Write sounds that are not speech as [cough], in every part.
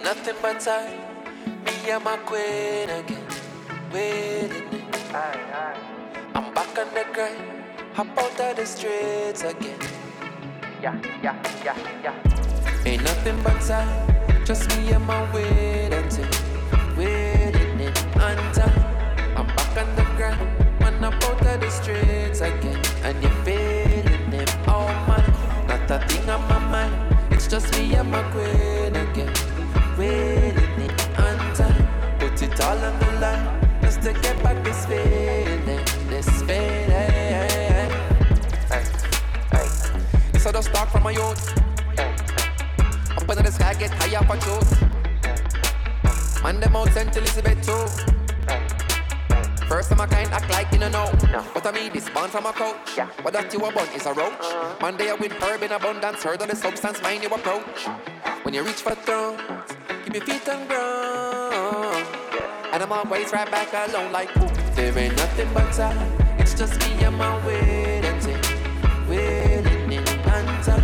Ain't nothing but time. Me and my queen again. Waiting it. I'm back on the grind. Hop out of the streets again. Yeah, yeah, yeah, yeah. Ain't nothing but time. Just me and my waiting. Waiting it on time. I'm back on the grind. When I'm out of the streets again. And you're feeling it. Oh man, not a thing on my mind. It's just me and my queen again. It on time. Put it all on the line. Just to get back this feeling. This feeling. Hey, hey. This I just start from my youth. Up in the sky, get high up and shoot. Man, them out St. Elizabeth too. First of my kind, act like you don't know no. But I mean, this born from a coach. Yeah. What that you a bun is a roach. Uh-huh. Man, they are with herb in abundance. Heard of the substance, mind you approach. When you reach for thrones, keep your feet on ground. And I'm always right back alone, like, there ain't nothing but time. It's just me and my waiting. Waiting in answer.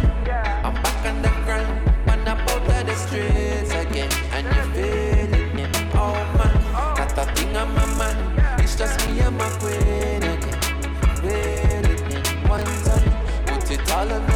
I'm back on the ground. When I'm out of the streets again. And you're feeling it. Oh man, that's the thing on my mind It's just me and my queen again. Waiting in one time, put it all on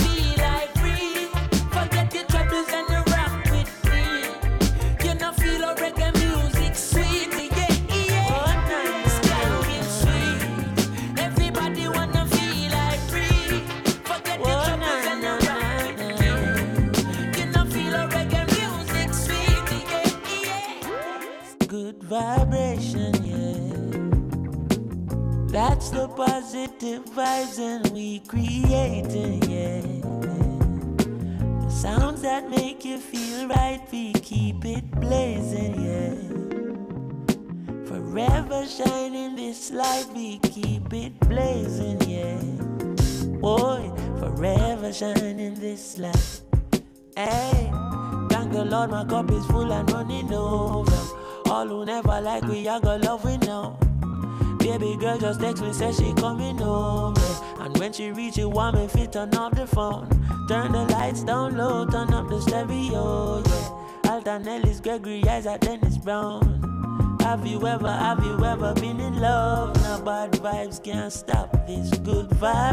vibes and we creep.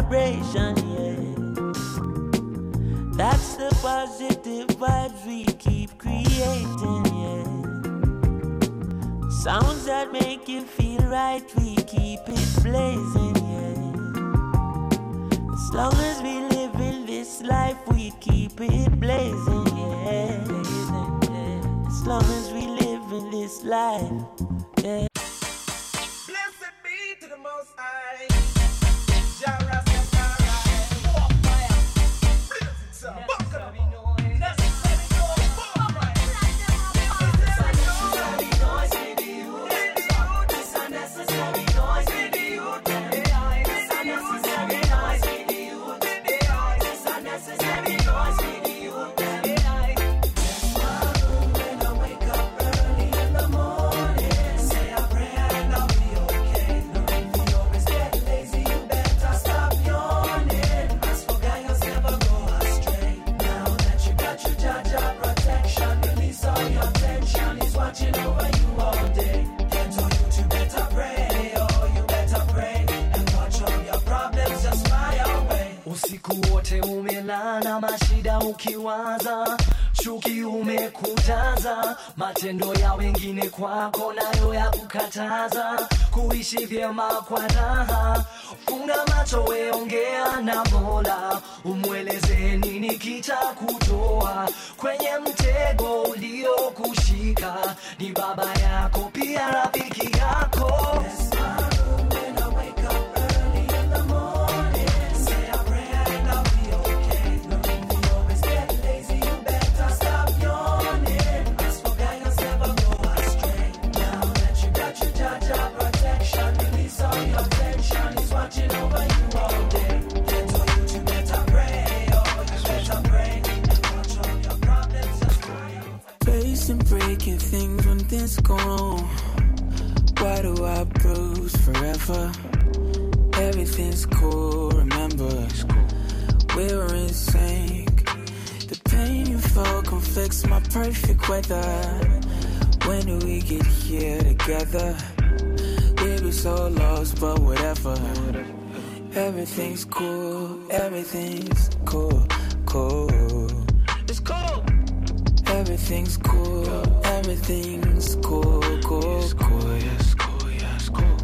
vibration, yeah. That's the positive vibes we keep creating, yeah. Sounds that make you feel right, we keep it blazing, yeah. As long as we live in this life, we keep it blazing, yeah. As long as we live in this life. Ukiwaza chuki umekujaza matendo ya wengine kwako nayo ya kukataza kuishi vyema kwa raha. Funga macho weongea na mola. Umweleze nini kita kutoa kwenye mtego uliokushika ni baba yako pia rafiki yako. yes, things when things go wrong. Why do I bruise forever? Everything's cool, remember. We were in sync. The pain you felt conflicts my perfect weather. When do we get here together? We be so lost, but whatever. Everything's cool, everything's cool, cool. It's cool. Everything's cool, everything's cool, cool, cool. Yes, cool, yes, cool.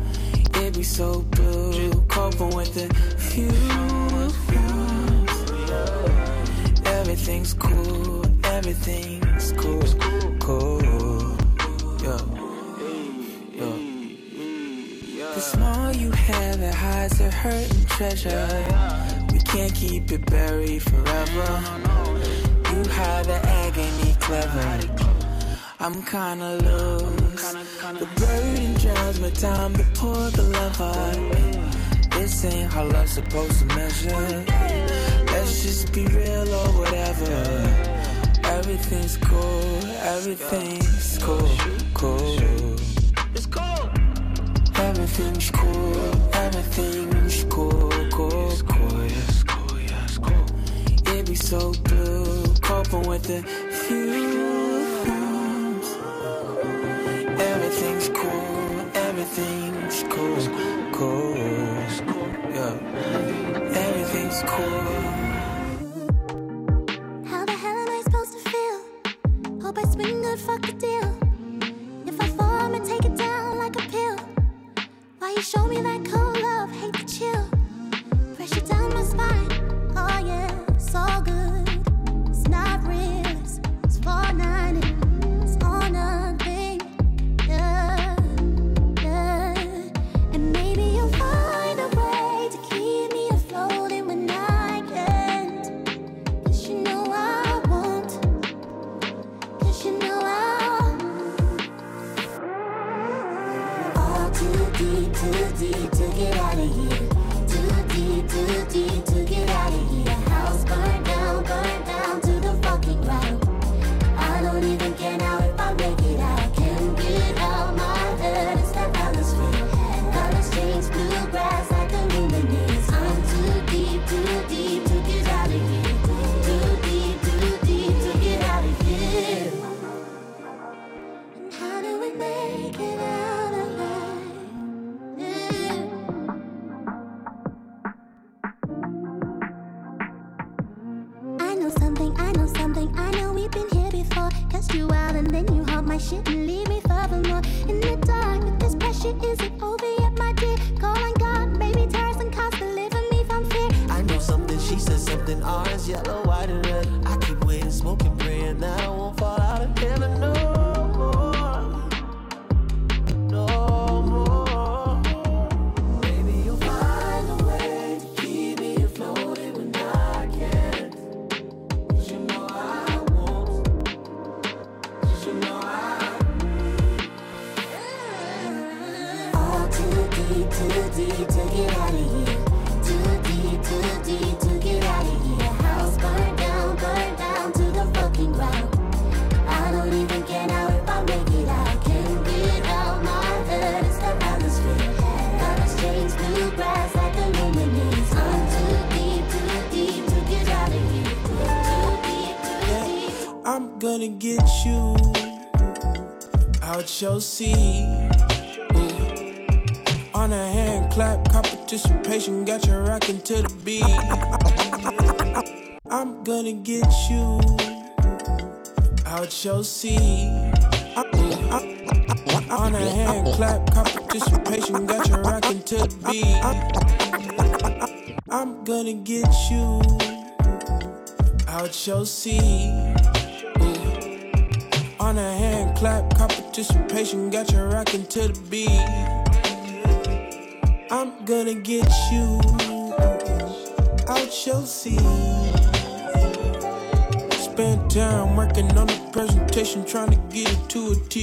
It be so blue, coping with the fumes. Everything's cool, everything's cool, cool. Yo. The small you have that hides the hurt and treasure. We can't keep it buried forever. You hide the agony clever. I'm kinda loose. The burden drowns my time to pour the love out. This ain't how love's supposed to measure. Let's just be real or whatever. Everything's cool, everything's cool, cool. It's cool. Everything's cool, everything's cool, cool, cool. Yes, cool, yes, cool. It be so blue, coping with the fumes. Everything's cool, cool. Yeah, everything's cool. How the hell am I supposed to feel? Hope I swing good, fuck the deal. Out seat. Ooh. On a hand clap, competition, got you rocking to the beat. I'm gonna get you out your seat. On a hand clap competition, got you rocking to the beat. I'm gonna get you out your seat. Competition, got you rocking to the beat. I'm gonna get you out your seat. Spend time working on the presentation, trying to get it to a T.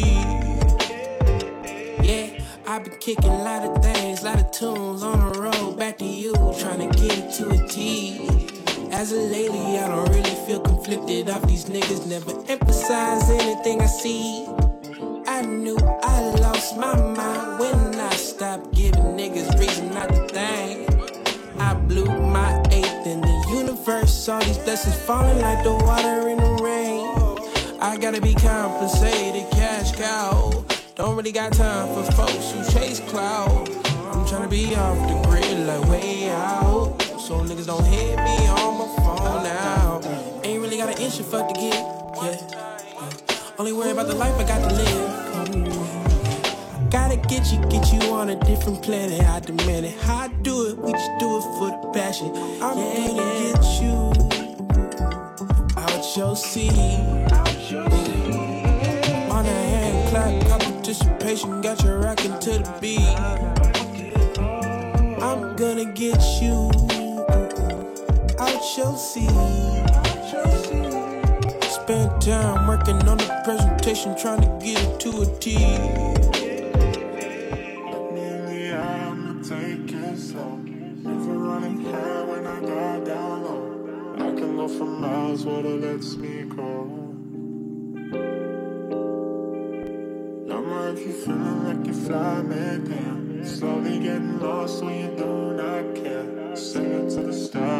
Yeah, I've been kicking a lot of things, a lot of tunes on the road. Back to you, trying to get it to a T. As a lady, I don't really feel conflicted off these niggas. Never emphasize anything I see. I knew I lost my mind when I stopped giving niggas reason not to think. I blew my eighth in the universe. All these blessings falling like the water in the rain. I gotta be compensated, cash cow. Don't really got time for folks who chase cloud. I'm tryna be off the grid like way out. So niggas don't hit me on my phone now. Ain't really got an inch issue, fuck to get. Yeah. Only worry about the life I got to live. Gotta get you, get you on a different planet. I demand it. How I do it, we just do it for the passion. I'm yeah, gonna yeah. get you out your seat. On a hand clap, competition, got you rocking to the beat. I'm gonna get you out your seat. Spent time working on the presentation, trying to get it to a T. water lets me go. No more if you feeling like you fly me down. Slowly getting lost when you do not care. Singing to the stars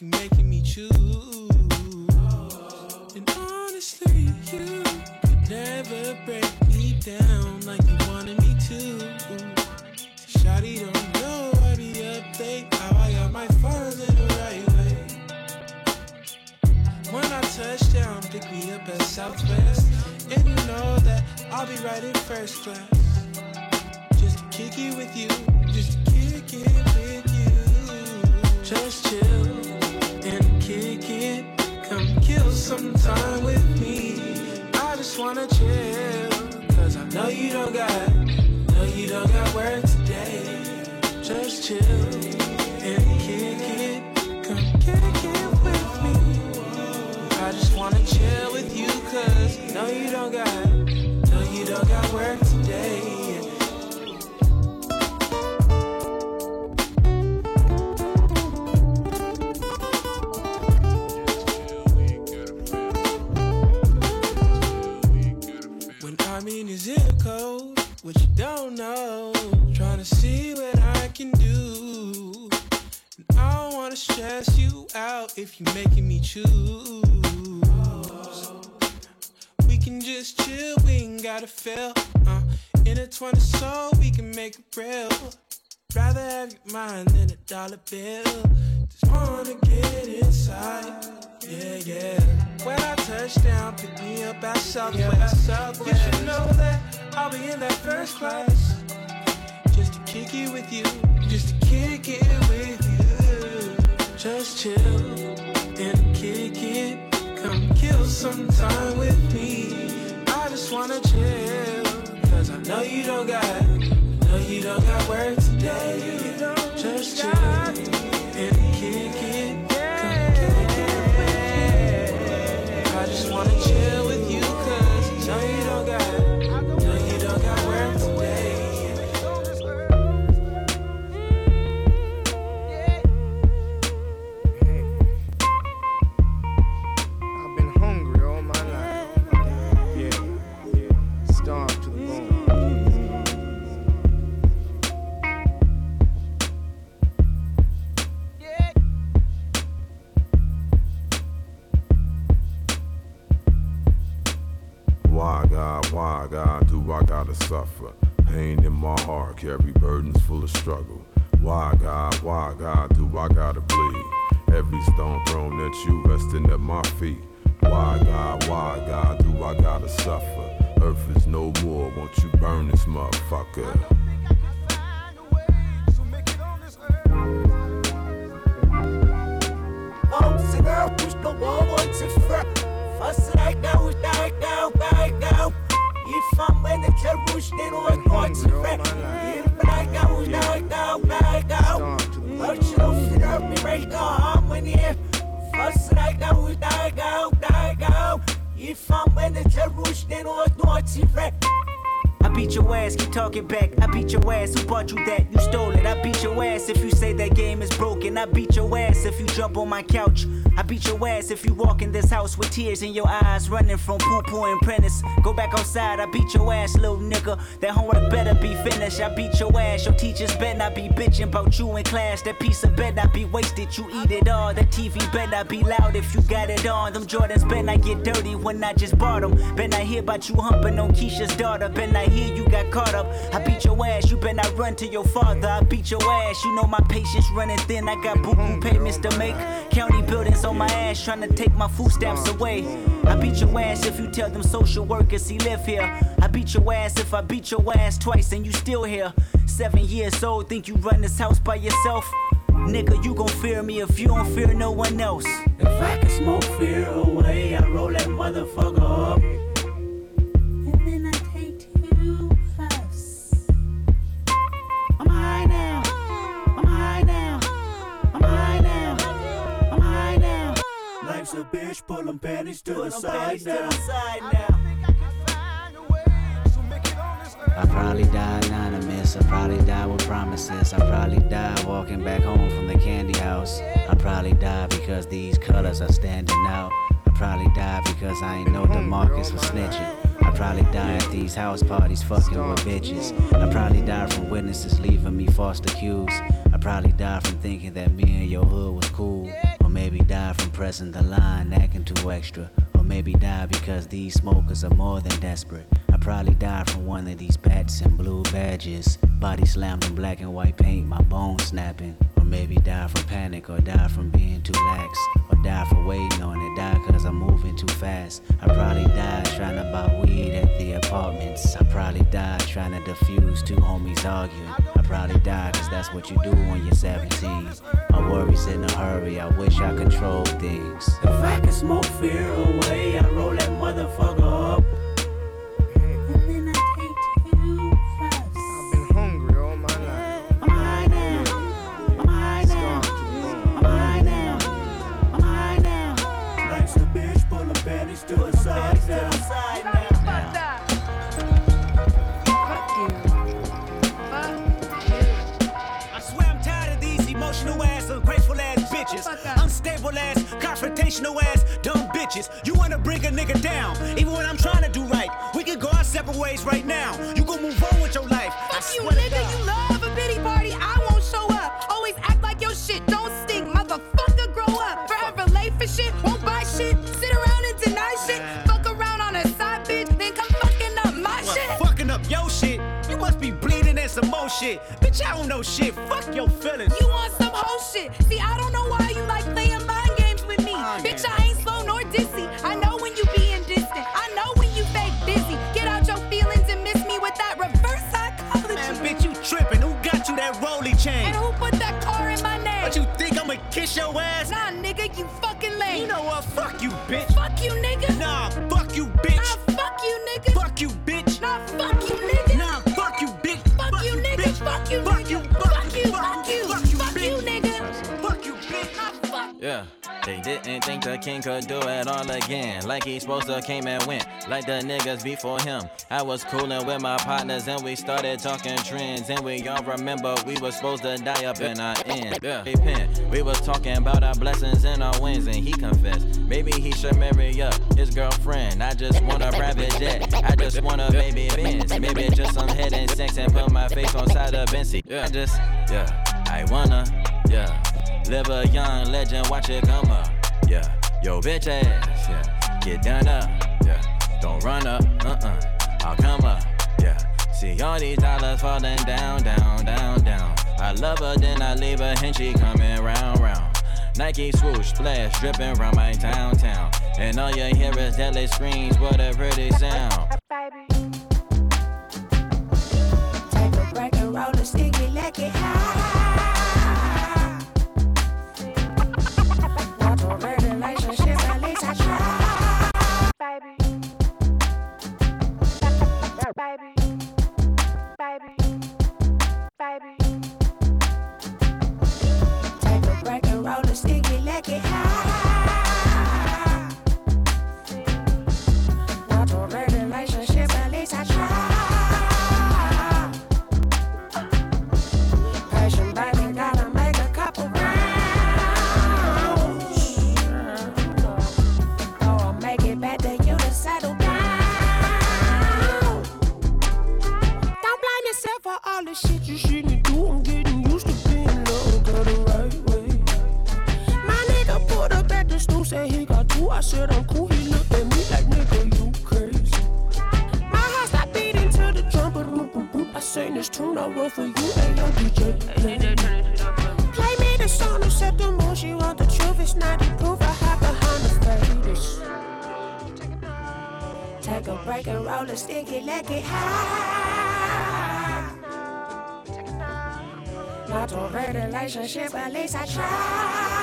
you make dollar bill. Just wanna get inside. Yeah, yeah. When I touch down, pick me up at Southwest. You should know that I'll be in that first class. Just to kick it with you, just to kick it with you. Just chill and kick it. Come kill some time with me. I just wanna chill. Cause I know you don't got, know you don't got work Better be loud if you got it on. Them Jordans better I get dirty when I just bought them. Better not hear about you humping on Keisha's daughter. Better I hear you got caught up. I beat your ass, you better not run to your father. I beat your ass, you know my patience running thin. I got boo boo payments to make. County buildings on my ass, trying to take my food stamps away. I beat your ass if you tell them social workers he live here. I beat your ass if I beat your ass twice and you still here. Seven years old, think you run this house by yourself? Nigga, you gon' fear me if you don't fear no one else. If I can smoke fear away, I roll that motherfucker up. And then I take two puffs. I'm high now. I'm high now. I'm high now. I'm high now. Life's a bitch, pull them panties to the side now. These house parties fucking with bitches. I probably die from witnesses leaving me false accused. I probably die from thinking that me and your hood was cool. Or maybe die from pressing the line, acting too extra. Or maybe die because these smokers are more than desperate. I probably die from one of these pats and blue badges. Body slammed in black and white paint, my bones snapping. Or maybe die from panic, or die from being too lax. Die for waiting on it, die cause I'm moving too fast. I probably died trying to buy weed at the apartments. I probably died trying to defuse two homies arguing. I probably died cause that's what you do when you're 17. My worries in a hurry, I wish I controlled things. If I could smoke fear away, I roll that motherfucker Like the niggas before him. I was coolin' with my partners and we started talking trends. And we all remember we was supposed to die up in our end. Yeah. We was talking about our blessings and our wins. And he confessed. Maybe he should marry up his girlfriend. I just want a private jet. I just want a baby Benz. Maybe just some head and sex and put my face on side of Benzie. Yeah. I just, yeah. I wanna, yeah. Live a young legend, watch it come up. Yeah, yo, bitch ass. Yeah, get done up. Run up. Uh uh. I'll come up. Yeah, see all these dollars falling down, down, down, down. I love her, then I leave her, and she coming round, round. Nike swoosh, splash, dripping round my town, town. And all you hear is deadly screams, what a pretty sound. Baby. Take a break and roll a sticky, let it high. A sticky, let it high. Said I'm cool. He looked at me like nigga, you crazy. My heart stopped beating to the drum, but boom, boom, boom. I sang this tune, I wrote for you, hey yo DJ. Play me the song and set the mood. She want the truth, it's not the proof. I hide behind the face. Take a break and roll a sticky, let it high. Not a real relationship, at least I try.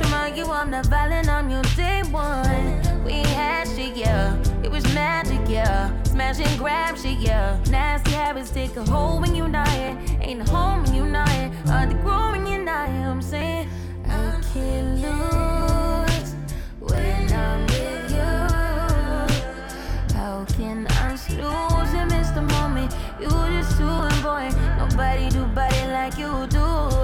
Remind you I'm not violent, I'm your day one. We had shit, yeah. It was magic, yeah. Smash and grab shit, yeah. Nasty habits take a hold when you're not here. Ain't a home when you're not here. Hard to grow when you're not here. I'm saying I can't lose when I'm with you. How can I snooze and miss the moment? You just too important. Nobody do body like you do.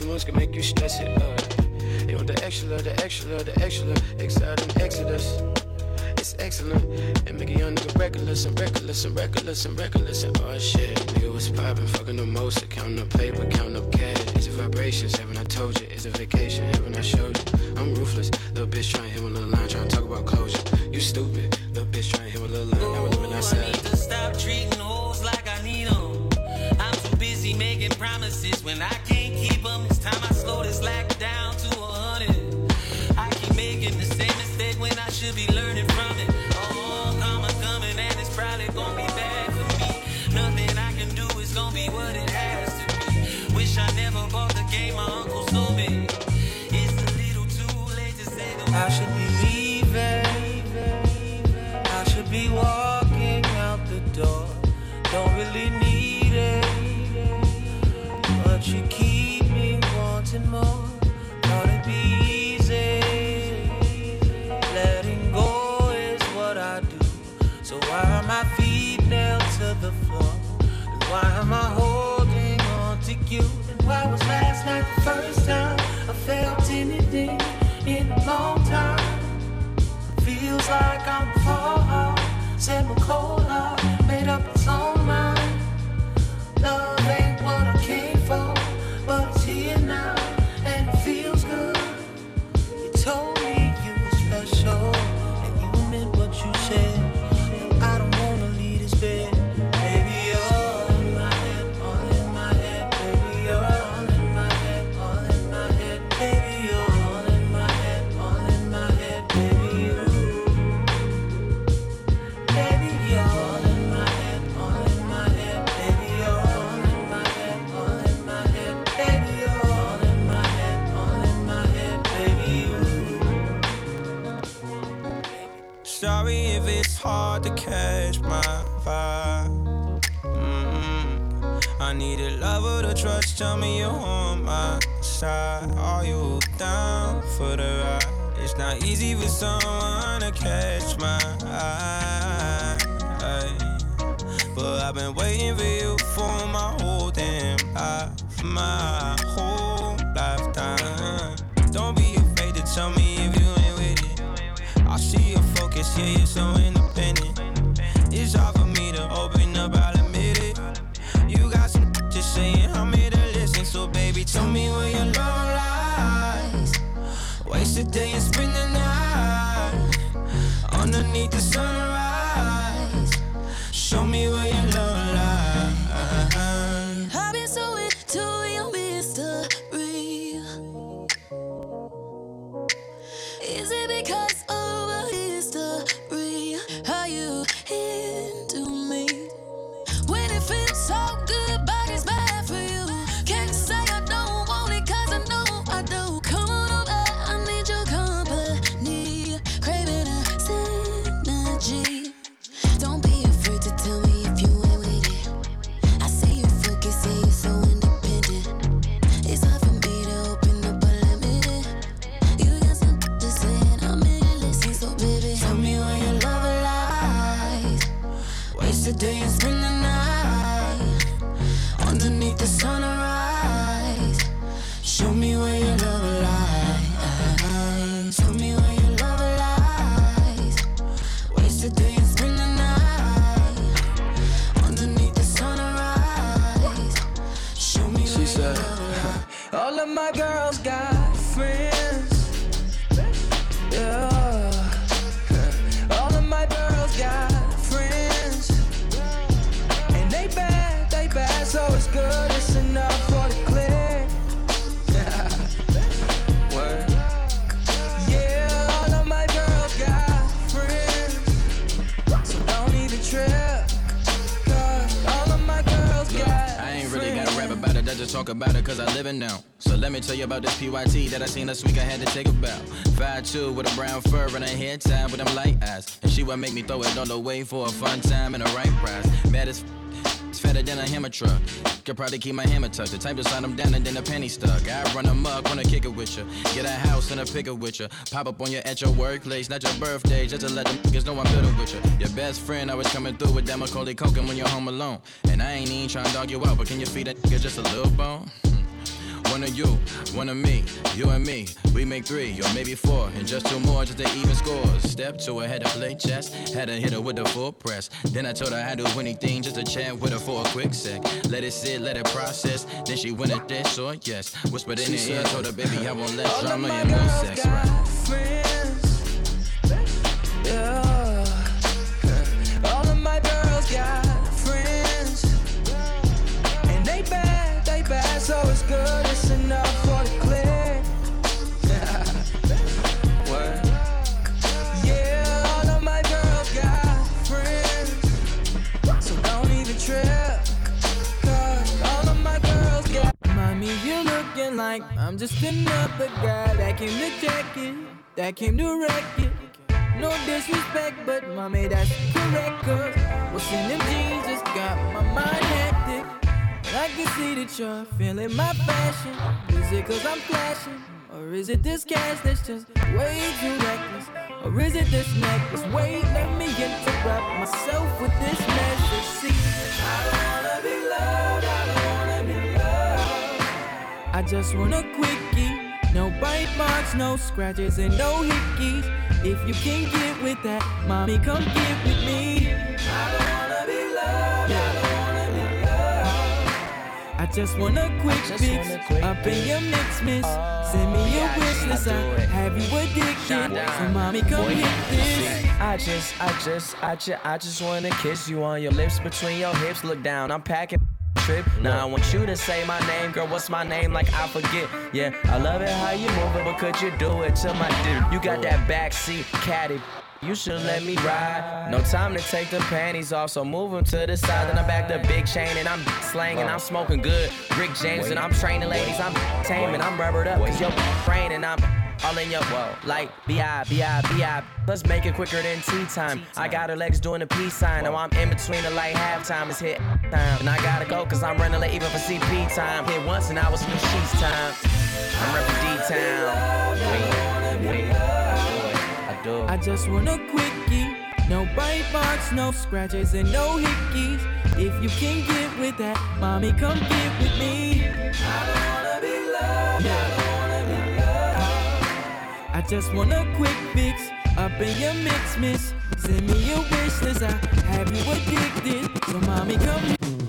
Extra moves can make you stress it uh. up. You want the extra, the extra, the extra, exciting exodus. It's excellent. And make a young nigga reckless and reckless and reckless and reckless and oh shit. It's time I slow this down to 100. I keep making the same mistake when I should be learning from it. Oh, karma's coming and it's probably gonna be in a long time. Feels like I'm falling, semi. much, tell me you're on my side. Are you down for the ride? It's not easy for someone to catch my eye. But I've been waiting for you for my whole damn life, my whole lifetime. Don't be afraid to tell me if you ain't with it. I see your focus, yeah, you're so independent. It's all. beneath the sun. You about this PYT that I seen last week I had to take a bow. 5'2 with a brown fur and a hair tie with them light eyes. And she would make me throw it all away for a fun time and a right prize. Mad as it's fatter than a Hummer truck. Could probably keep my hammer tucked. The type to slide them down and then a penny stuck. I run them up, wanna kick it with you. Get a house and a picker with you. Pop up on you at your workplace, not your birthday, just to let them niggas know I'm building with you. Your best friend always coming through with that Macaulay Culkin when you're home alone. And I ain't even trying to dog you out, but can you feed that nigga just a little bone? One of you, one of me, you and me. We make three or maybe four, and just two more just to even scores. Step two, I had to play chess, had to hit her with the full press. Then I told her I'd do anything just to chat with her for a quick sec. Let it sit, let it process. Then she went at this or yes. Whispered in She the ear, said- told her baby I want less let drama and no sex. Right? Like I'm just another guy that came to check it, that came to wreck it. No disrespect, but mommy, that's correct. Cause what's in them jeans just got my mind hectic. I can see that you're feeling my passion. Is it cause I'm flashing? Or is it this cash that's just way too reckless? Or is it this necklace? Wait, let me interrupt just want a quickie. No bite marks, no scratches, and no hickeys. If you can get with that, mommy, come get with me. I don't wanna be loved, I don't wanna be loved. I just want a quick fix up in your mix, miss. Oh, Send me your wish list, I have you addicted. So, mommy, come hit this. I just, I just, I just, I just wanna kiss you on your lips between your hips. Look down, I'm packing trip. Now I want you to say my name, girl. What's my name? Like I forget. Yeah, I love it how you move it, but could you do it to my dude? You got that backseat caddy. You should let me ride. No time to take the panties off, so move 'em to the side. Then I'm back to big chain and I'm slanging, I'm smoking good. Rick James and I'm training ladies, I'm taming, I'm rubbered up, cause you're brain and I'm all in your whoa. Like B.I. B.I. B.I. Let's make it quicker than tea time. I got her legs doing the peace sign. Now I'm in between the light halftime. It's hit time. And I gotta go cause I'm running late even for CP time. Hit once and I was new sheets time. I'm reppin' D-Town. Wait, wait. I do it. I just want a quickie. No bite marks, no scratches, and no hickeys. If you can get with that, mommy, come get with me. I don't wanna be loved. I I just want a quick fix up in your mix, miss. Send me your wish list. I have you addicted. So, mommy, come.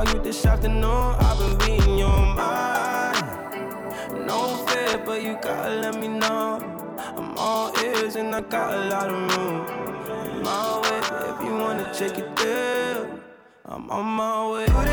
call you this afternoon. I've been reading your mind. No fear, but you gotta let me know. I'm all ears and I got a lot of room. My way, if you wanna take it there, I'm on my way.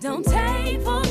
Don't take for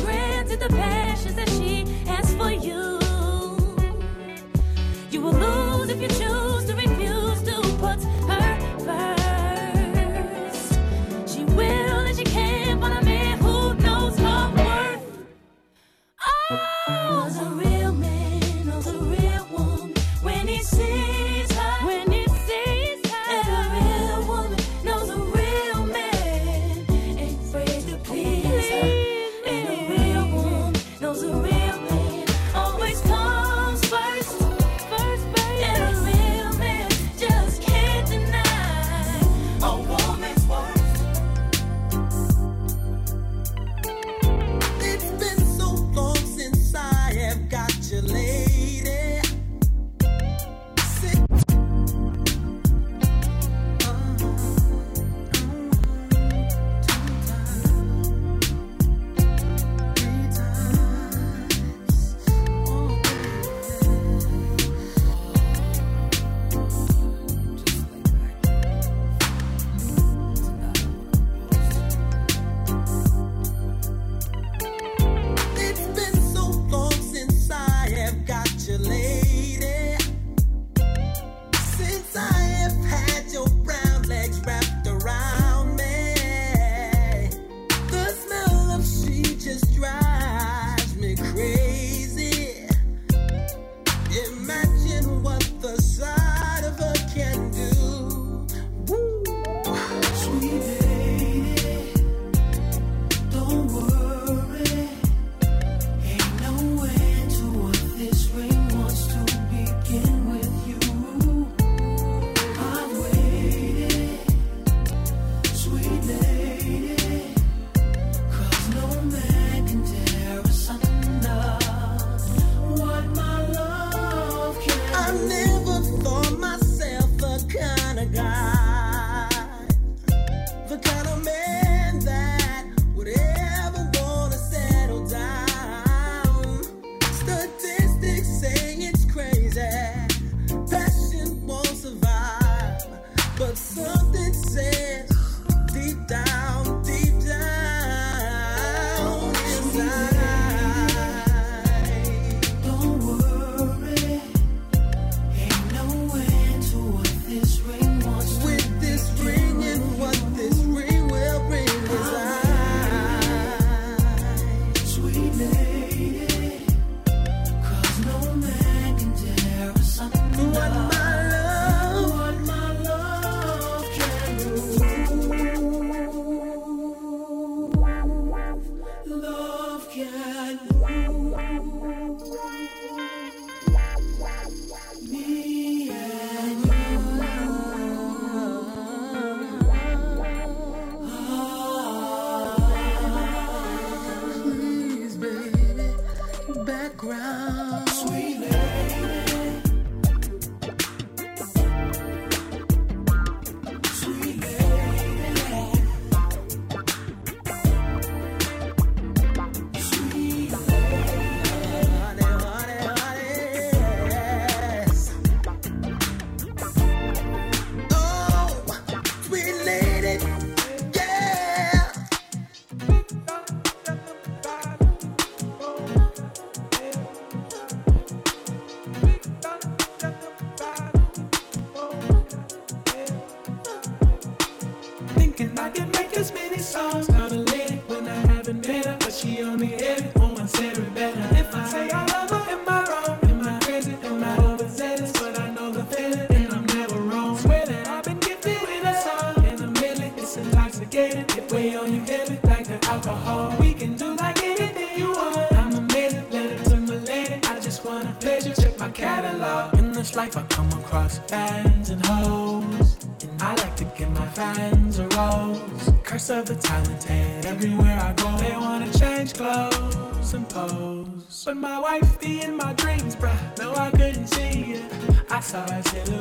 I life.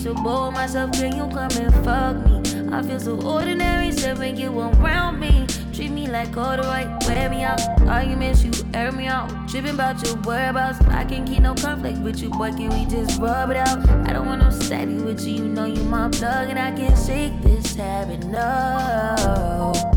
so bold myself, can you come and fuck me? I feel so ordinary, said when you around me. Treat me like all the right, wear me out. Arguments, you air me out. Tripping about your whereabouts. I can't keep no conflict with you, boy. Can we just rub it out? I don't want no savvy with you, you know you my plug, and I can't shake this habit, no.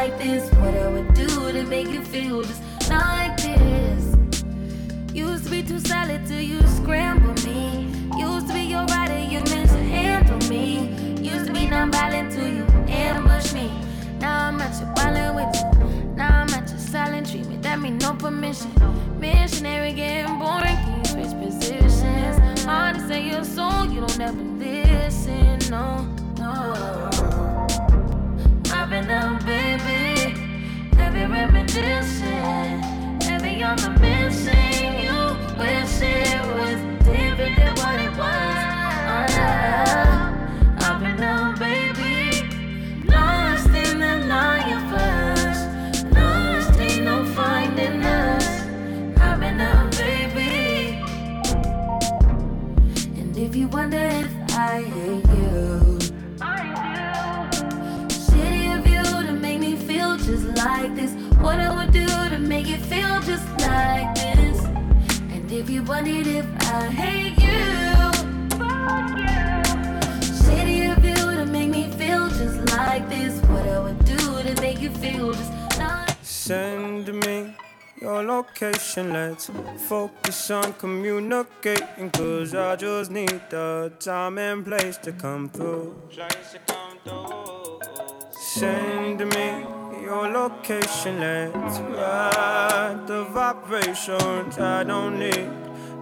like this. What I would do to make you feel just like this. Used to be too solid till you scramble me. Used to be your rider, you meant to handle me. Used to be non-violent till you ambush me. Now I'm at your violent with you. Now I'm at your silent treatment. That mean no permission. Missionary getting boring. Can you switch positions? Hard to say your soul, you don't ever listen. No. Missing. You wish And if you wondered if I hate you, fuck you. Shitty of you to make me feel just like this. What I would do to make you feel just like Send me your location. Let's focus on communicating. Cause I just need the time and place to come through. Send me your location. Let's ride the vibrations. I don't need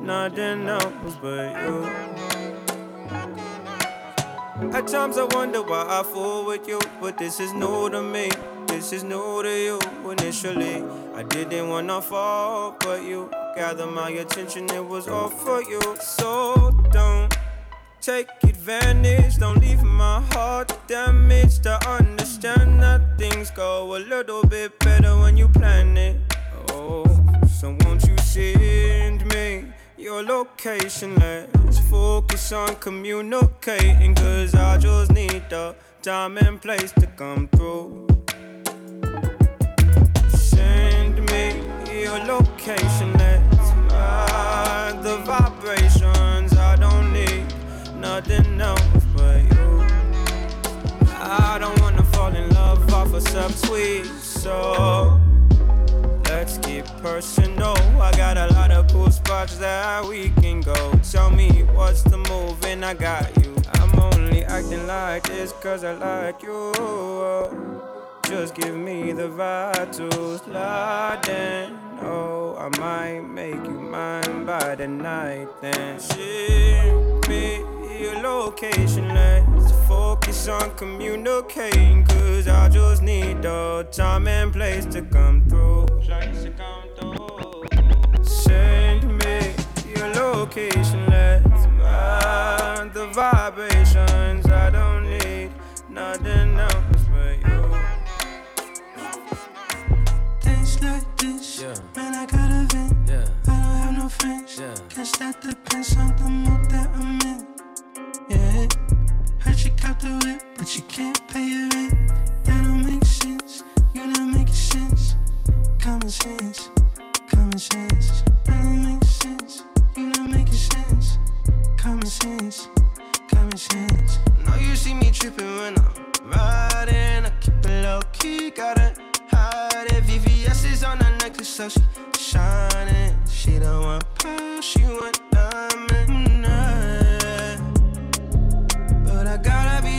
nothing else but you. At times I wonder why I fool with you, but this is new to me. This is new to you. Initially, I didn't wanna fall, but you gathered my attention. It was all for you. So don't take advantage. Don't leave my heart damaged. I understand that things go a little bit better when you plan it. Oh, so won't you send me your location? Let's focus on communicating. Cause I just need the time and place to come through. Send me your location. Let's ride the vibrations. Nothing else but you. I don't wanna fall in love off a subtweet, so let's keep personal. I got a lot of cool spots that we can go. Tell me what's the move, and I got you. I'm only acting like this cause I like you. Just give me the slide in. Oh, I might make you mine by the night then. Ship me your location. Let's focus on communicating. Cause I just need the time and place to come through. Send me your location. Let's ride the vibrations. I don't need nothing else Things like this, man, I got a vent. Yeah. I don't have no friends. Yeah. Guess that depends on the mood that I'm in. Yeah, heard you caught the whip, but you can't pay your rent. That don't make sense. You not making sense. Common sense, common sense. That don't make sense. You not making sense. Common sense, common sense. Know you see me tripping when I'm riding. I keep it low key, gotta hide it. VVS is on her necklace, so she shining. She don't want pearl, she want diamond. But I gotta be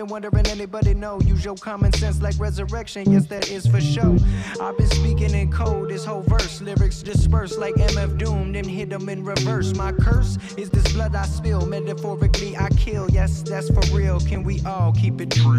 been wondering anybody know. Use your common sense like resurrection. Yes, that is for sure. I've been speaking in code this whole verse. Lyrics dispersed like MF Doom, then hit them in reverse. My curse is this blood I spill. Metaphorically, I kill. Yes, that's for real. Can we all keep it true?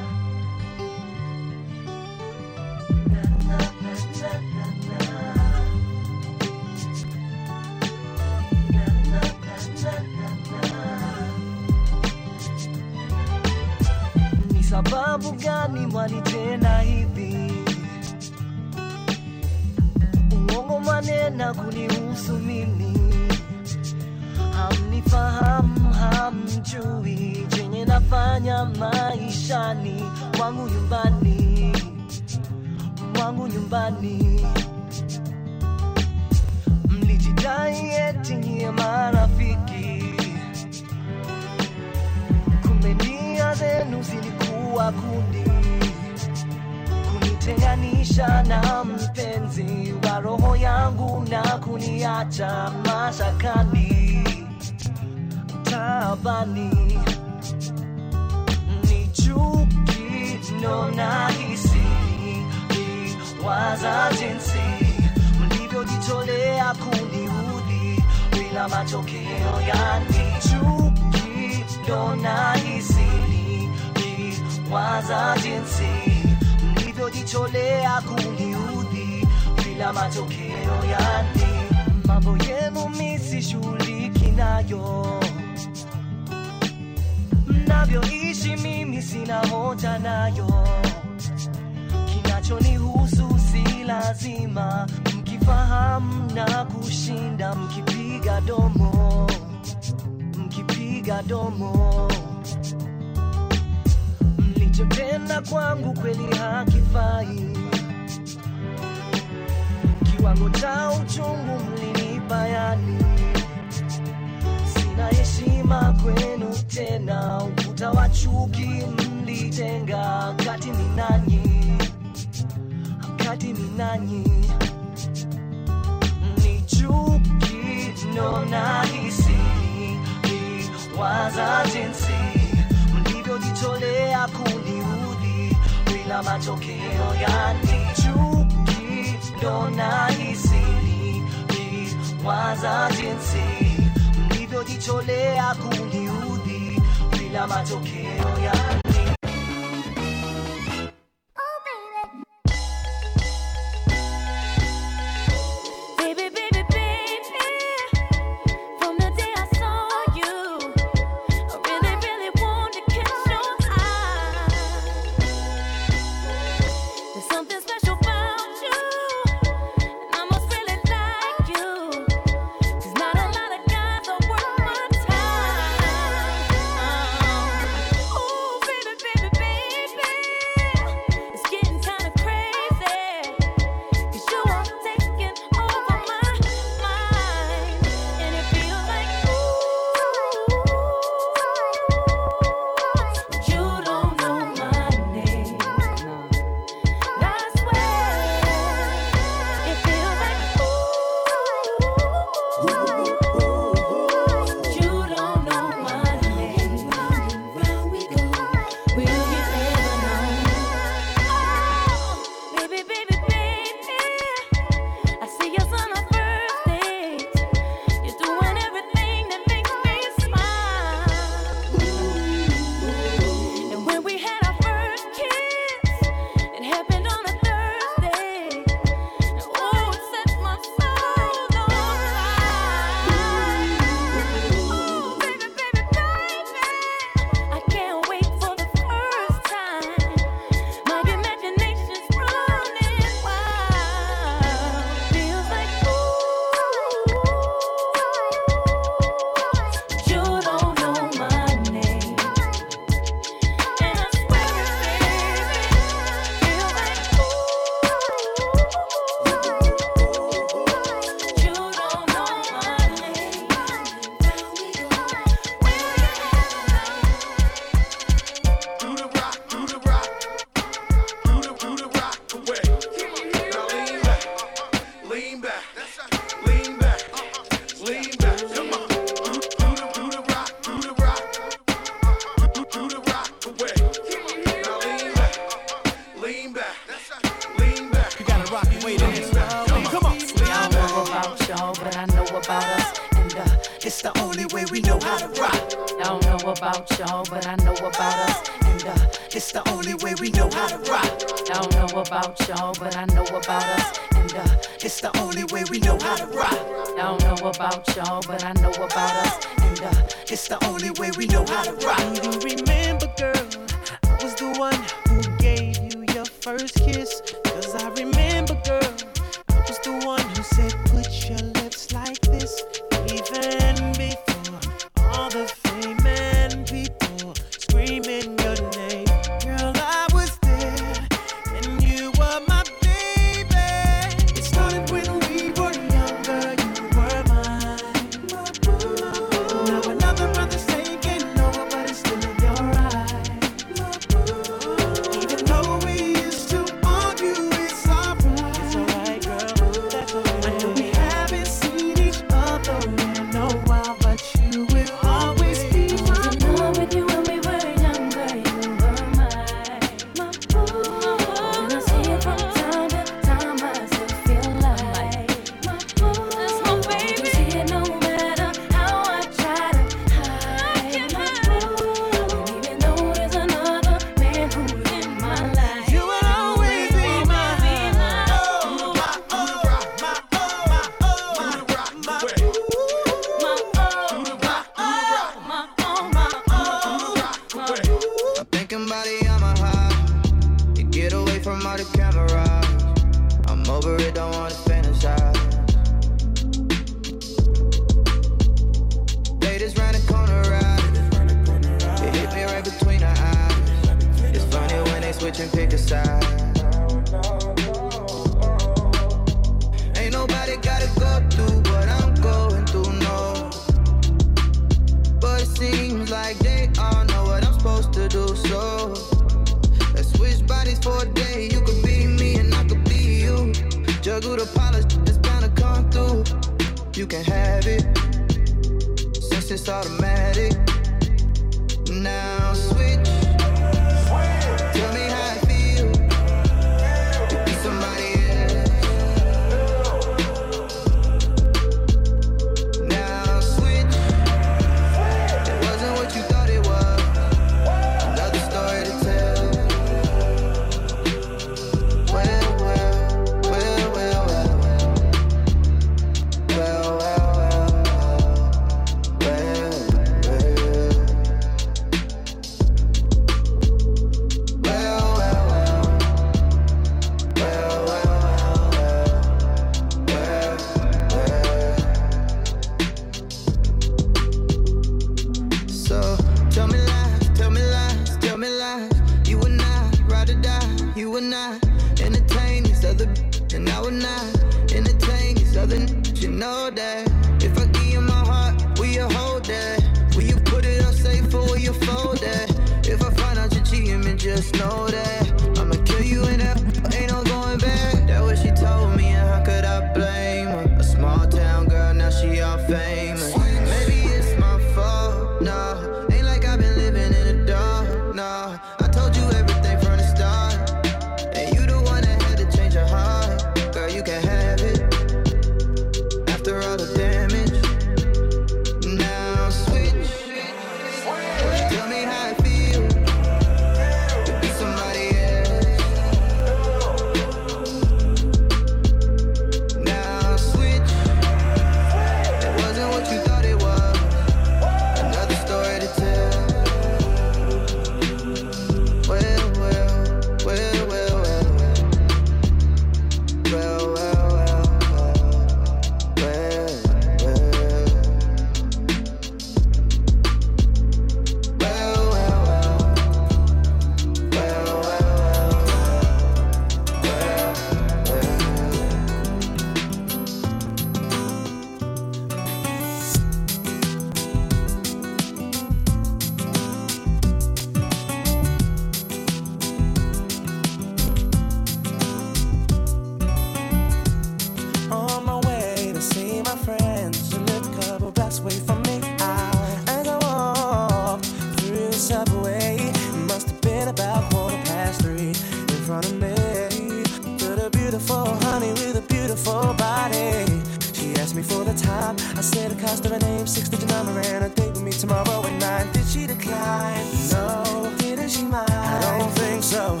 Friday. She asked me for the time. I said the cost of her name, six digit number, and a date with me tomorrow at nine. Did she decline? No. Didn't she mind? I don't think so.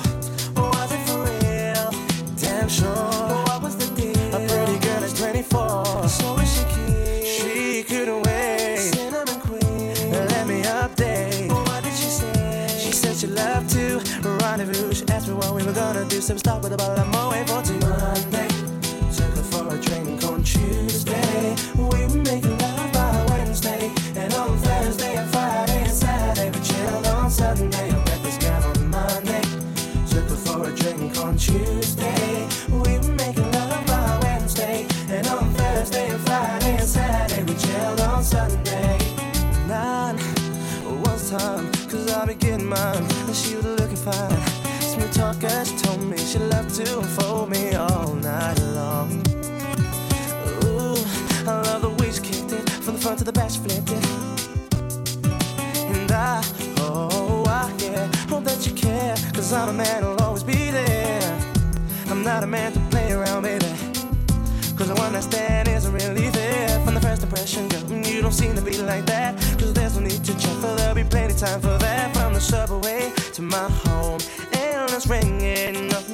But was it for real? Damn sure. But what was the deal? A pretty girl is 24. So is she cute? She couldn't wait. Cinnamon queen. Let me update. But what did she say? She said she loved to rendezvous. She asked me what we were gonna do. Some stuff with a bottle of Moet for two. the best flip, it. And I, oh, I, yeah, hope that you care, cause I'm a man who'll always be there. I'm not a man to play around, baby. Cause the one I stand isn't really there. From the first impression, girl, mm, you don't seem to be like that. Cause there's no need to check, for there'll be plenty time for that. From the subway to my home, and it's ringing up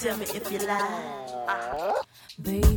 Tell me if you lie. Uh-huh. Baby.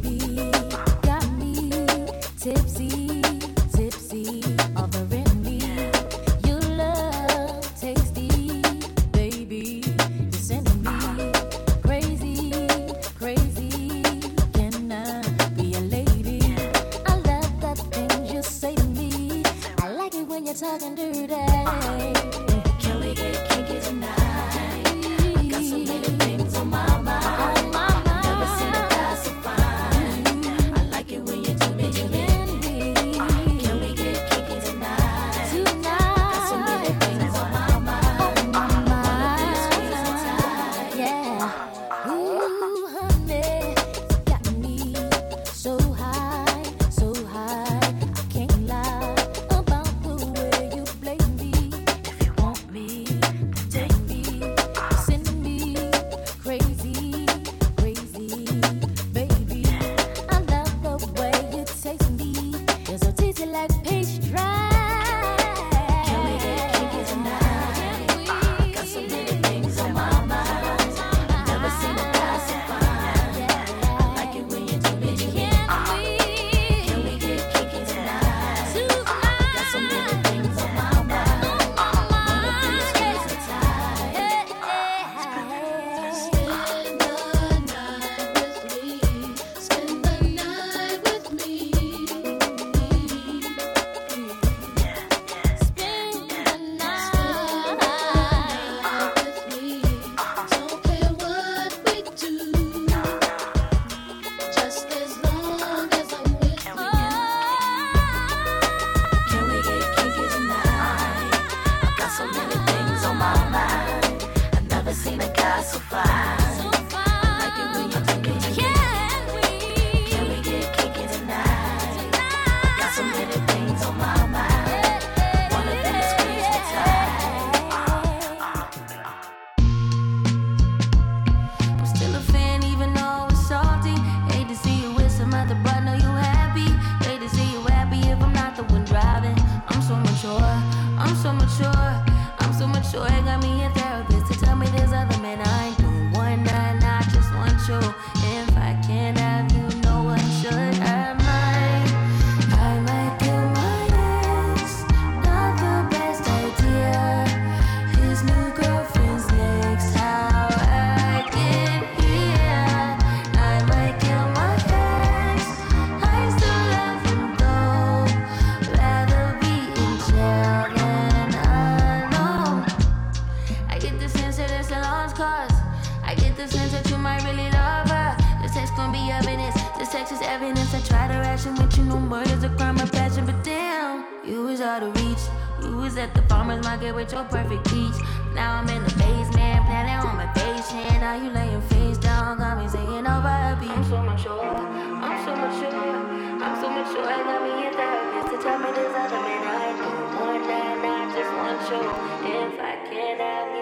show if I can have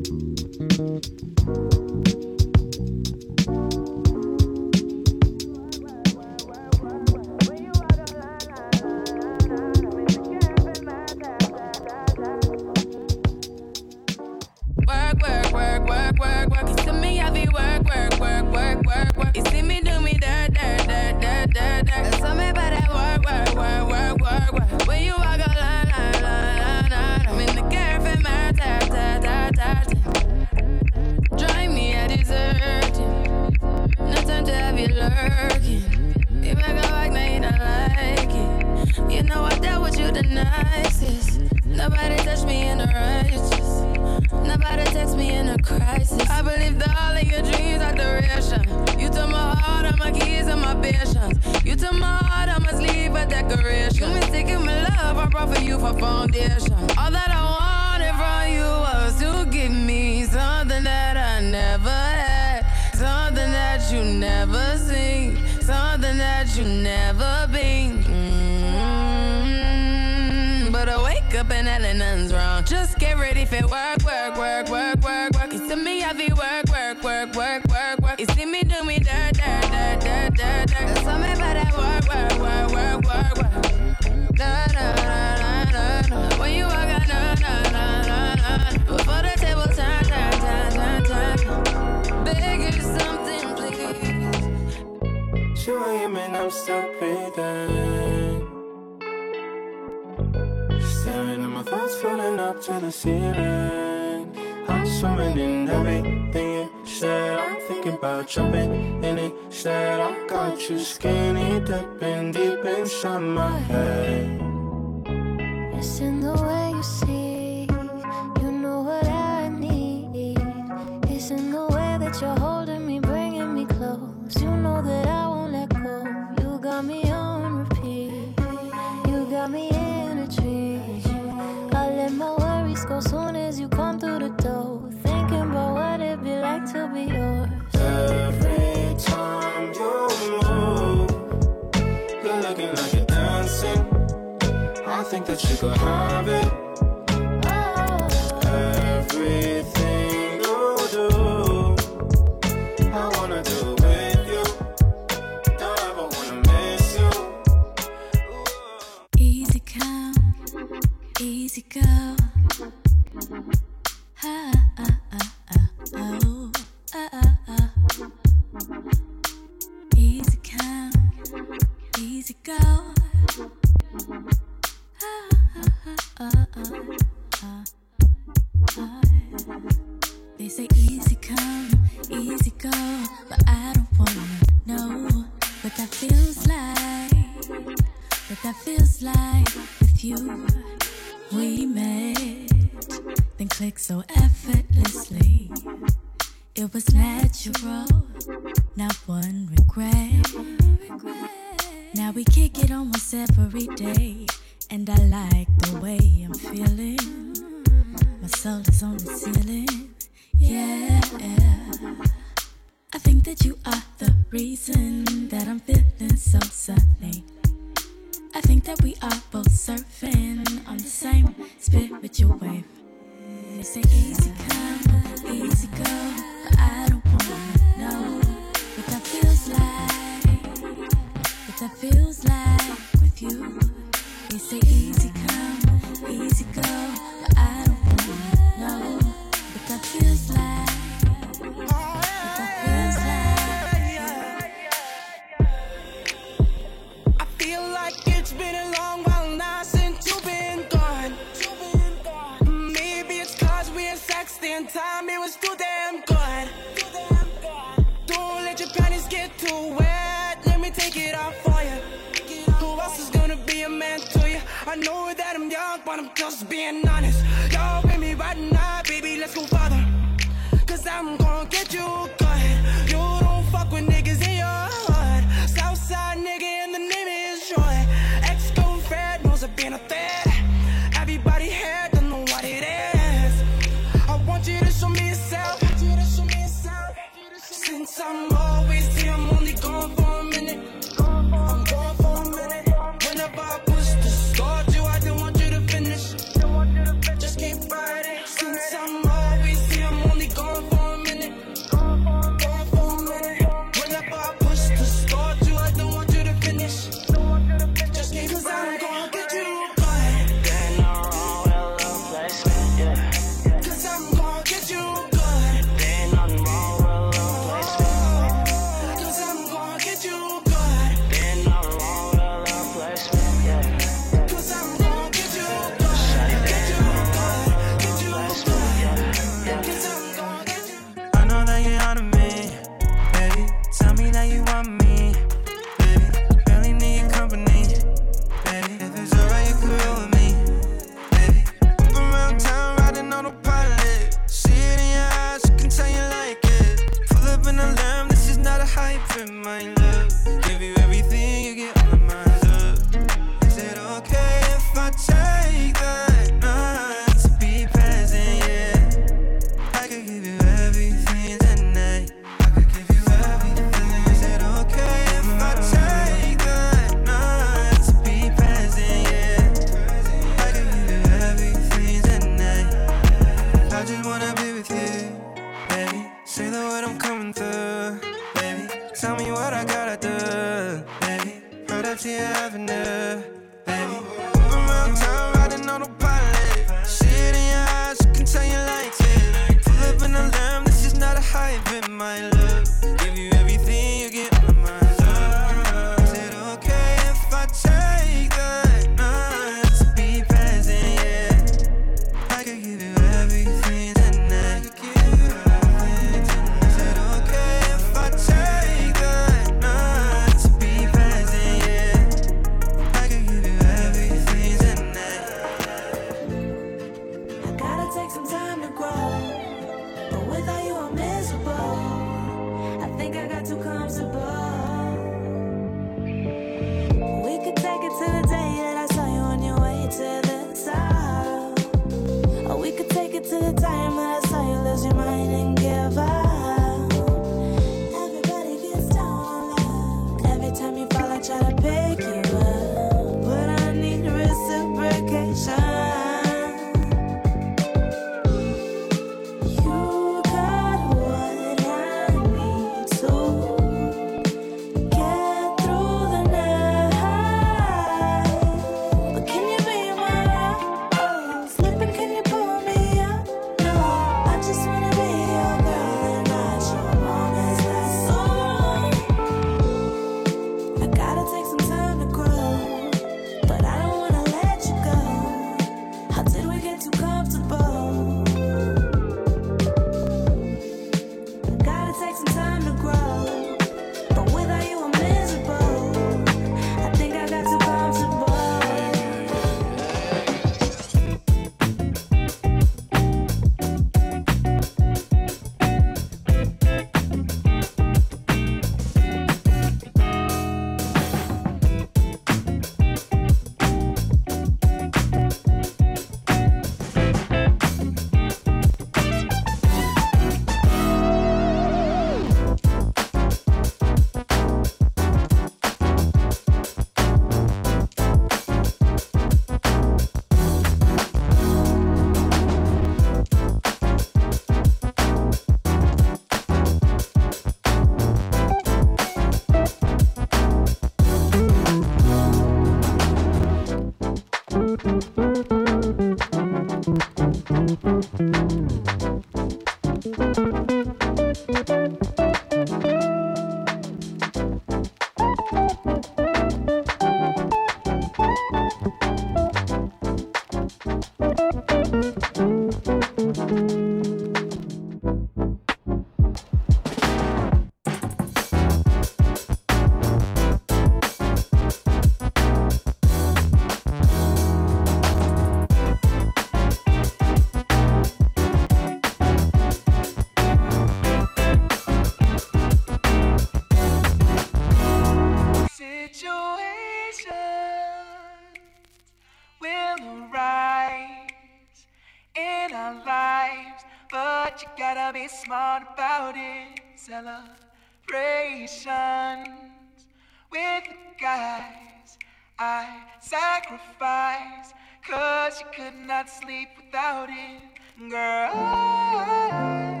sacrifice, cause you could not sleep without it. Girl, I,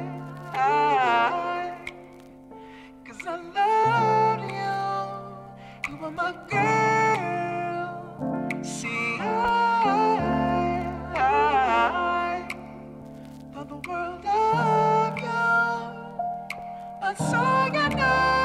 I, cause I loved you, you are my girl. See, I, I, I the world of you, but so you know.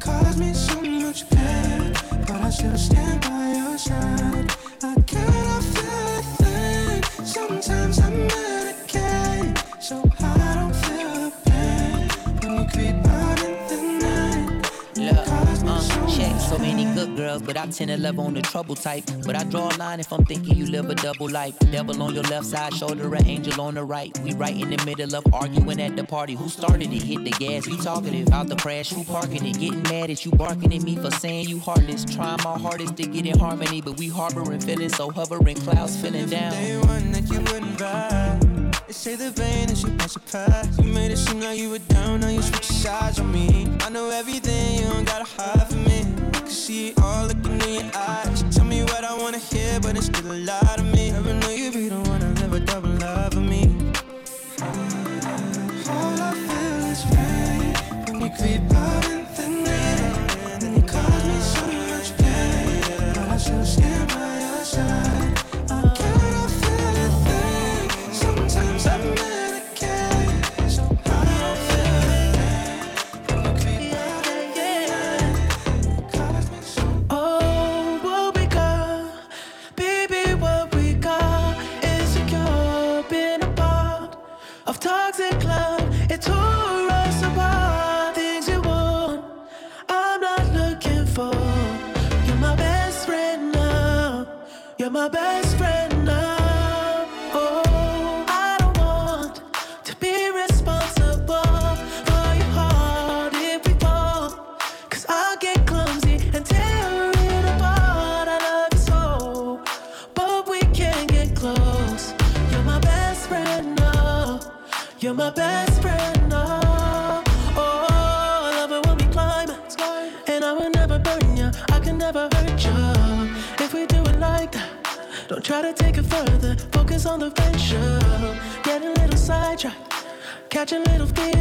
caused me so much pain, but I still stand by your side. 10 and level on the trouble type. But I draw a line if I'm thinking you live a double life. Devil on your left side, shoulder, an angel on the right. We right in the middle of arguing at the party. Who started it? Hit the gas, we talkative. Out the crash, who parking it? Getting mad at you, barking at me for saying you heartless. Trying my hardest to get in harmony, but we harboring feelings, so hovering clouds feeling down. Day one that you wouldn't buy, They say the vein is your by surprise. You made it seem like you were down, now you switch sides on me. I know everything, you don't gotta hide from me. I can see it all in. Tell me what I wanna hear, but it's still a lot of me. Never knew you'd be the one to live a double life me. All I feel is pain you creep on the venture, getting a little sidetracked, catching little feelings.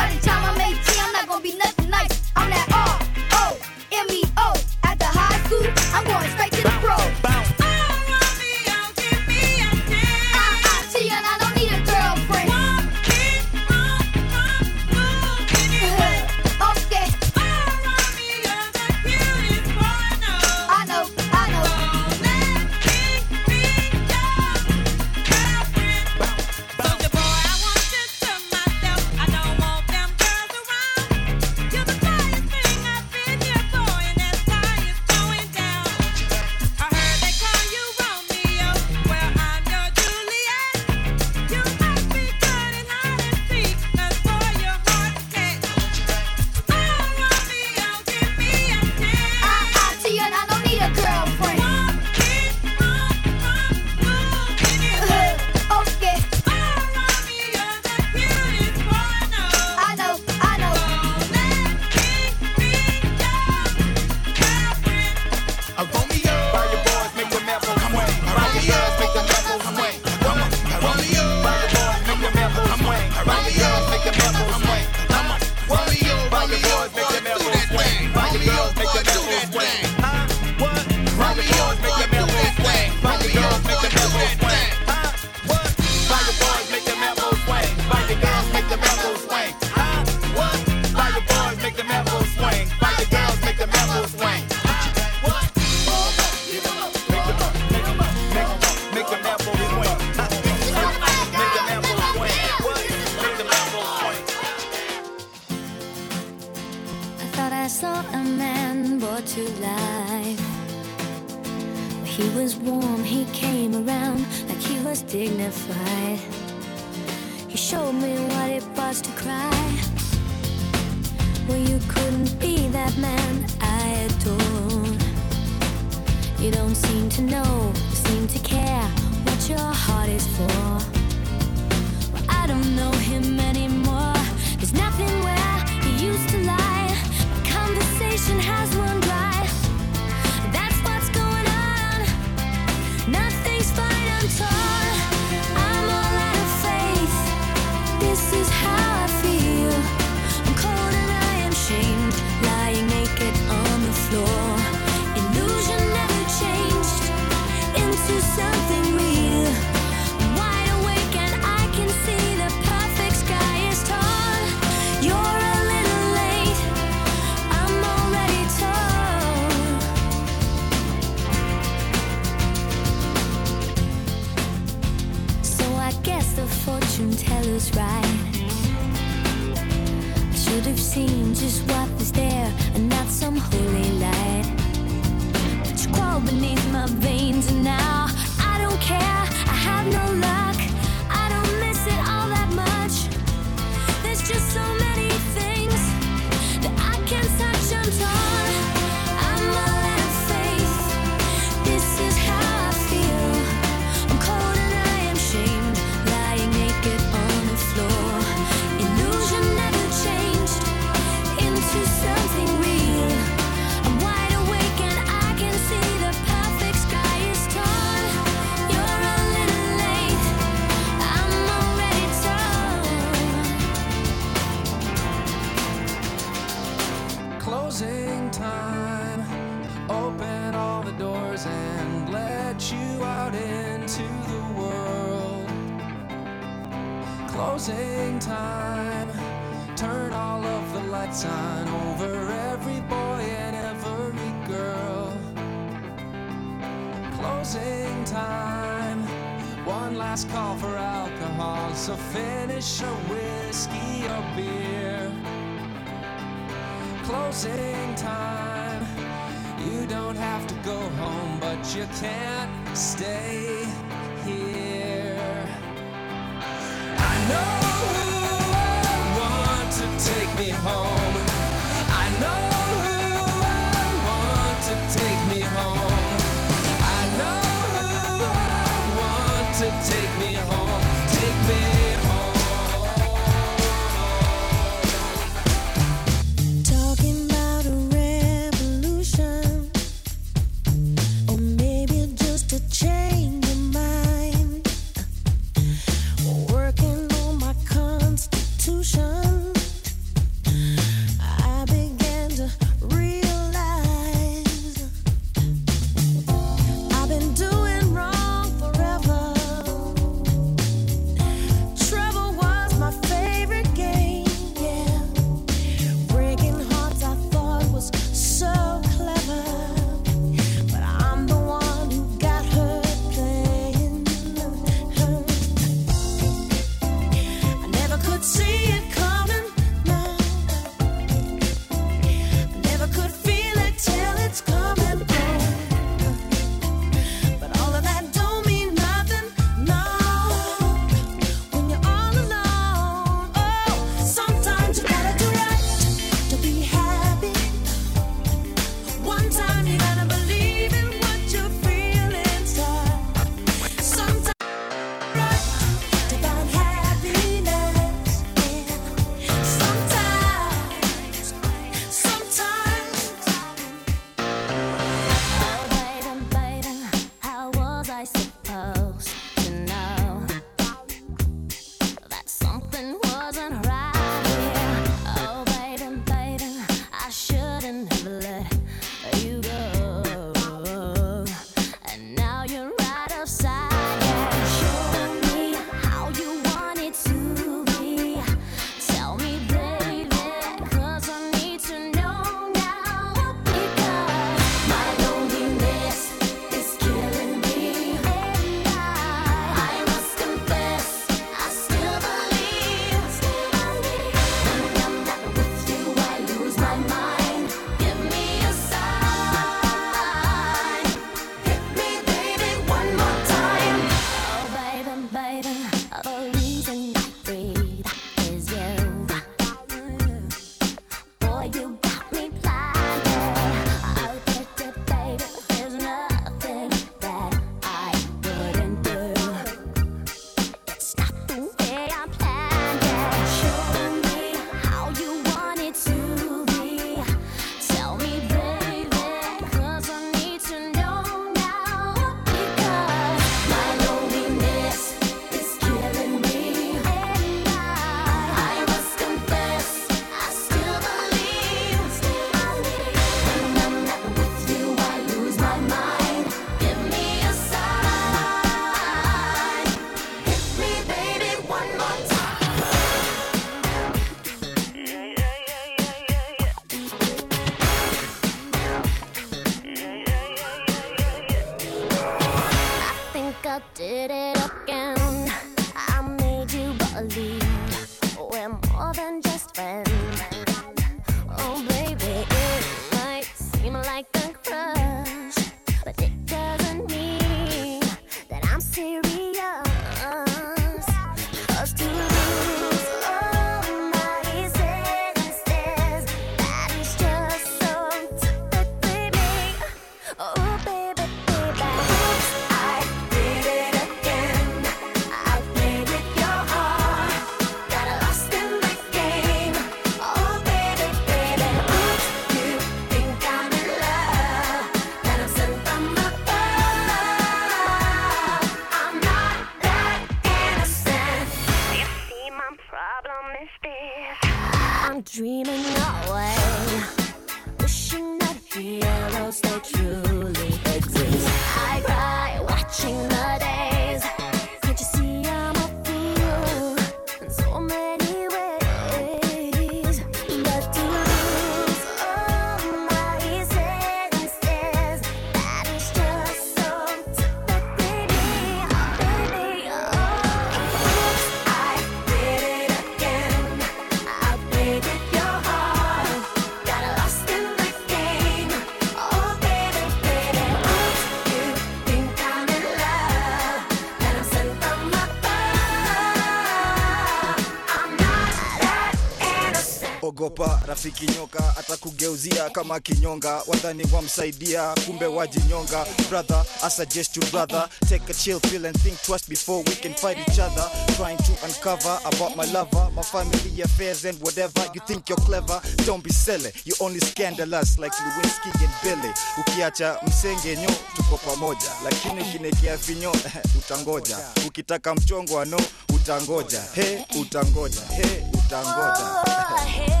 Ogopa kinyoka, nyoka atakugeuzia kama kinyonga. Wadhani wamsaidia kumbe wajinyonga. Brother i suggest you brother take a chill pill and think twice before we can fight each other. Trying to uncover about my lover my family affairs and whatever. You think you're clever don't be silly. You only scandalous like Lewinsky and Billy. Ukiacha msengenyo tuko pamoja. Lakini ukinekea vinyo [laughs] utangoja. Ukitaka mchongo ano utangoja. He utangoja. He utangoja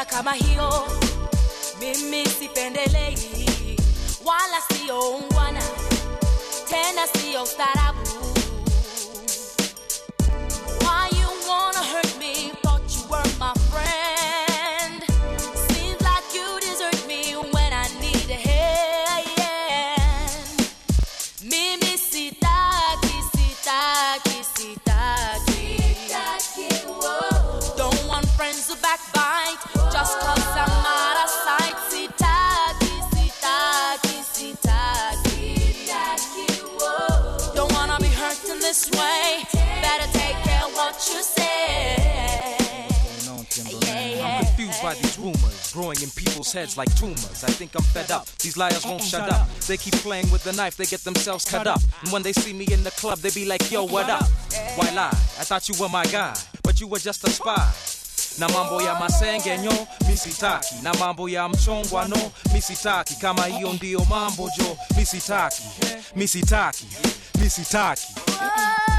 tabia kama hiyo mimi sipendelei wala sio ungwana tena sio ustarabu growing in people's heads like tumors. I think I'm fed up. These liars won't uh-uh, shut up. They keep playing with the knife, they get themselves cut up. And when they see me in the club, they be like, yo, what up? Why lie? I thought you were my guy, but you were just a spy. na mambo ya masengenyo misitaki na mambo ya mchongwano misitaki kama hiyo ndiyo mambo jo misitaki misitaki misitaki Kama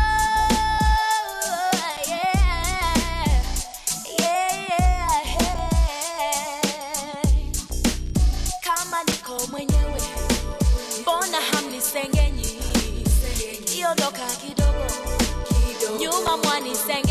nyuma mwanisengenya. I'm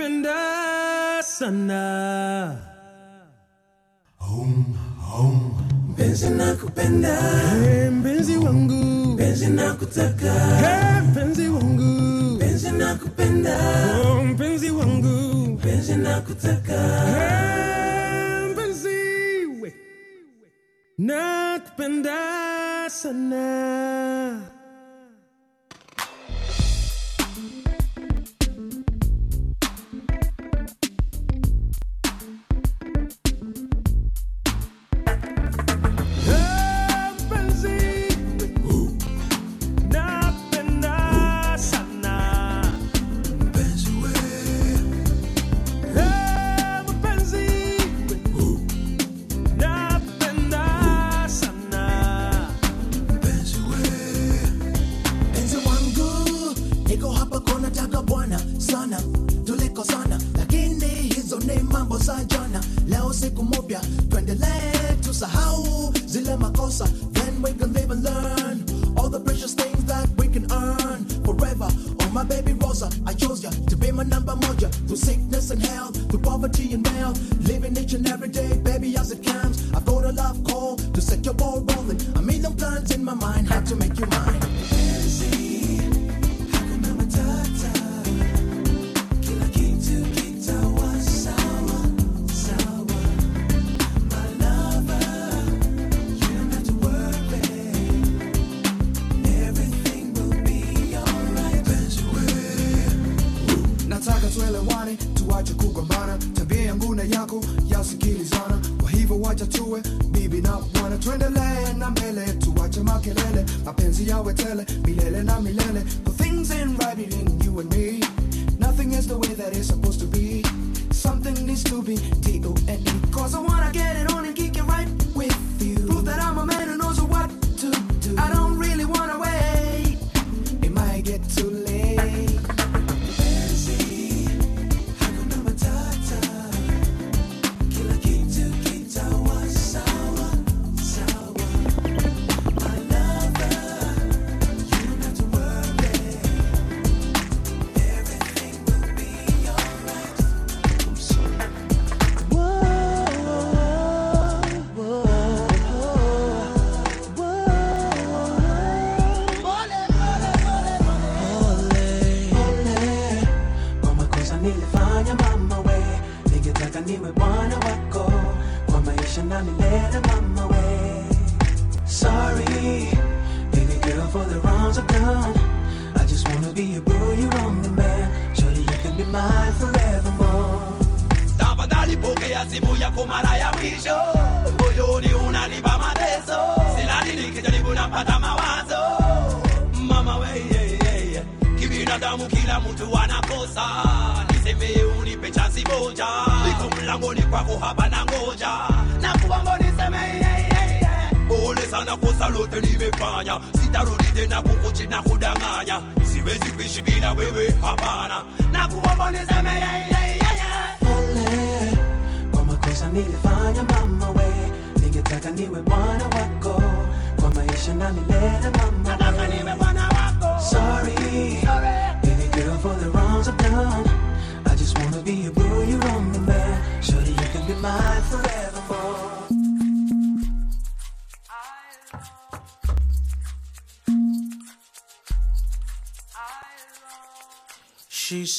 nakupenda sana. Mpenzi nakupenda. Hey, mpenzi wangu. Mpenzi nakutaka. Hey, mpenzi wangu. Mpenzi nakupenda. Oh, mpenzi wangu. Mpenzi nakutaka. Hey, mpenzi we. nakupenda sana mambo za jana, leo siku mpya, tuendelee tusahau zile makosa, then we can live and learn all the precious things that we can earn forever. Oh my baby Rosa, I chose ya to be my number moja through sickness and health, through poverty and wealth, living each and every day, baby as it comes. I've got a love call to set your ball rolling. A million plans in my mind, how to make you mine. Easy. tuache kugombana, tabia yangu na yako yasikilizana. Kwa hivyo wacha tuwe bibi na bwana, tuendelee na mbele, tuache makelele, mapenzi yawe tele milele na milele. But things ain't right between you and me, nothing is the way that it's supposed to be. Something needs to be D-O-N-E, cause I wanna get it on and kick it right with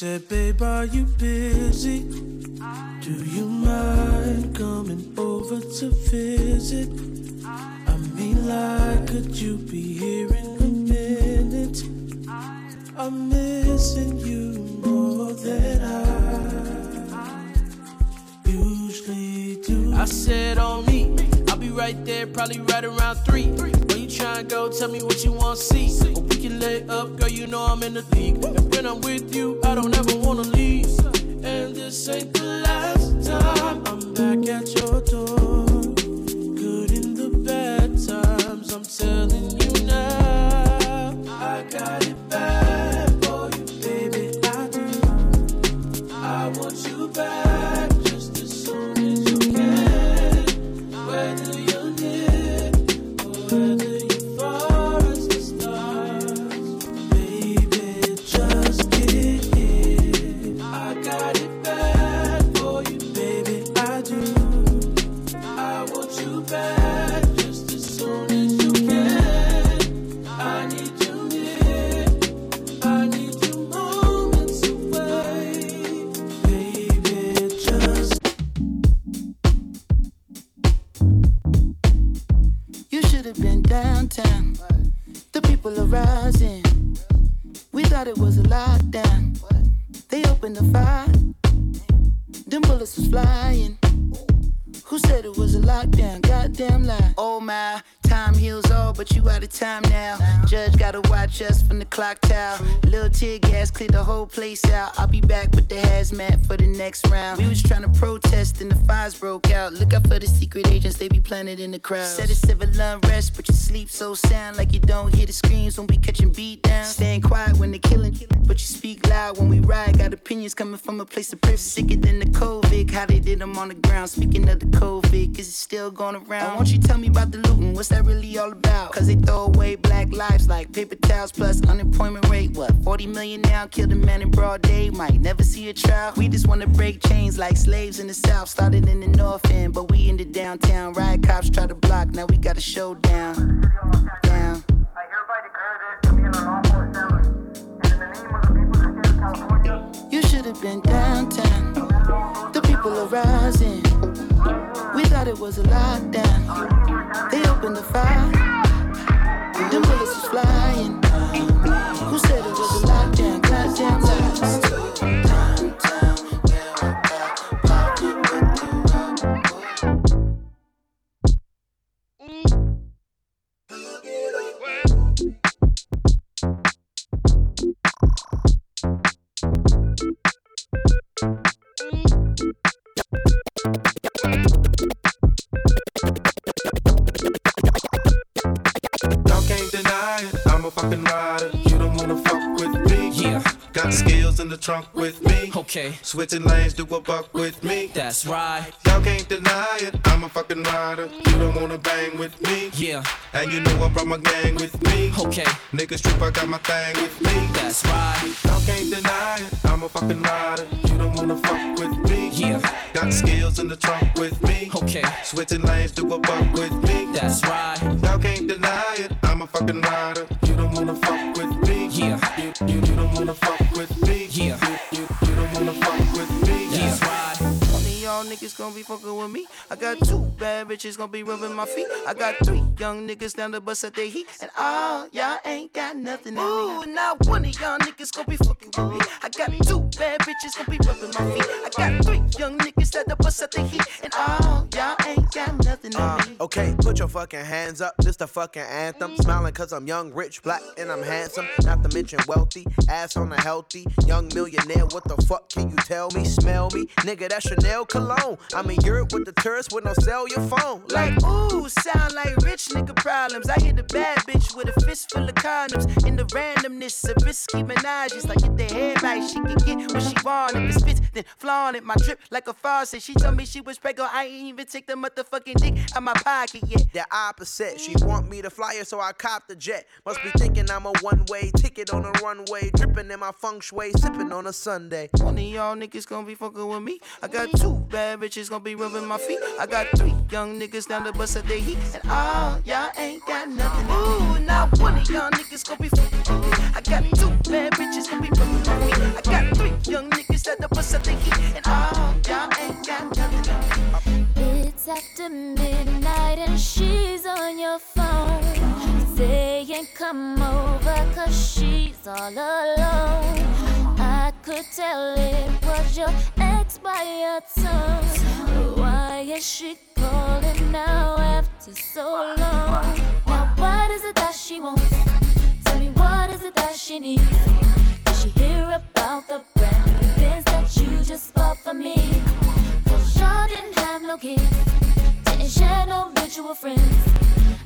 said, Babe, are you busy? the COVID, cause it's still going around. Won't you tell me about the looting? What's that really all about? Cause they throw away black lives like paper towels plus unemployment rate. What, 40 million now? Killed a man in broad day, might never see a trial. We just wanna break chains like slaves in the South. Started in the North End, but we in the downtown. Riot cops try to block, now we got a showdown. Switching niggas gonna be fucking with me. I got two bad bitches gonna be rubbing my feet. I got three young niggas down the bus at their heat. And all y'all ain't got nothing in me. Ooh, not one of y'all niggas gonna be fucking with me. I got two bad bitches gonna be rubbing my feet. I got three young niggas at the bus at their heat. And all y'all ain't got nothing in Uh, me. okay, put your fucking hands up. This the fucking anthem. Smiling cause I'm young, rich, black, and I'm handsome. Not to mention wealthy. Ass on a healthy. Young millionaire. What the fuck can you tell me? Smell me? Nigga, that's Chanel cologne. I'm in Europe with the tourists with no cell your phone. Like, ooh, sound like rich nigga problems. I hit a bad bitch with a fist full of condoms. In the randomness of risky menages. Like, get the head right, she can get what she want. If it spits, then flaunt it. My drip like a faucet. She told me she was pregnant. I ain't even take the motherfucking dick out my pocket yet. The opposite. She want me to fly her, so I cop the jet. Must be thinking I'm a one-way ticket on a runway, dripping in my feng shui, sipping on a Sunday. One of y'all niggas gonna be fucking with me. I got two bad bitches gonna be rubbing my feet. I got three young niggas down the bus at their heat. And all y'all ain't got nothing. Ooh, not one of y'all niggas gonna be fucking me. I got two bad bitches gonna be rubbing my feet. I got three young niggas at the bus at their heat. And all y'all ain't got nothing. It's after midnight and she's on your phone. Saying come over cause she's all alone. Could tell it was your ex by your tone. Why is she calling now after so long? Now what is it that she wants? Tell me what is it that she needs? Did she hear about the brand new things that you just bought for me? Cause y'all didn't have no kids, didn't share no mutual friends.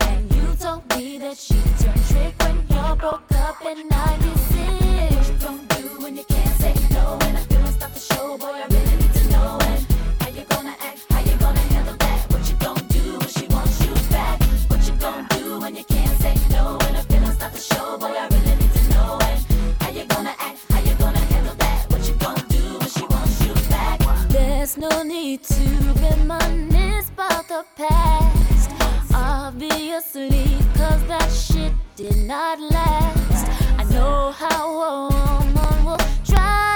And you told me that she turned trick when y'all broke up in 96. What you gon' do when you can't say no? And I feel like stop the show, boy, I really need to know. And how you gonna act, how you gonna handle that? What you gonna do when she wants you back? What you gonna do when you can't say no? And I feel like stop the show, boy, I really need to know. And how you gonna act, how you gonna handle that? What you gonna do when she wants you back? There's no need to reminisce about the past. Obviously, cause that shit did not last. I know how a woman will try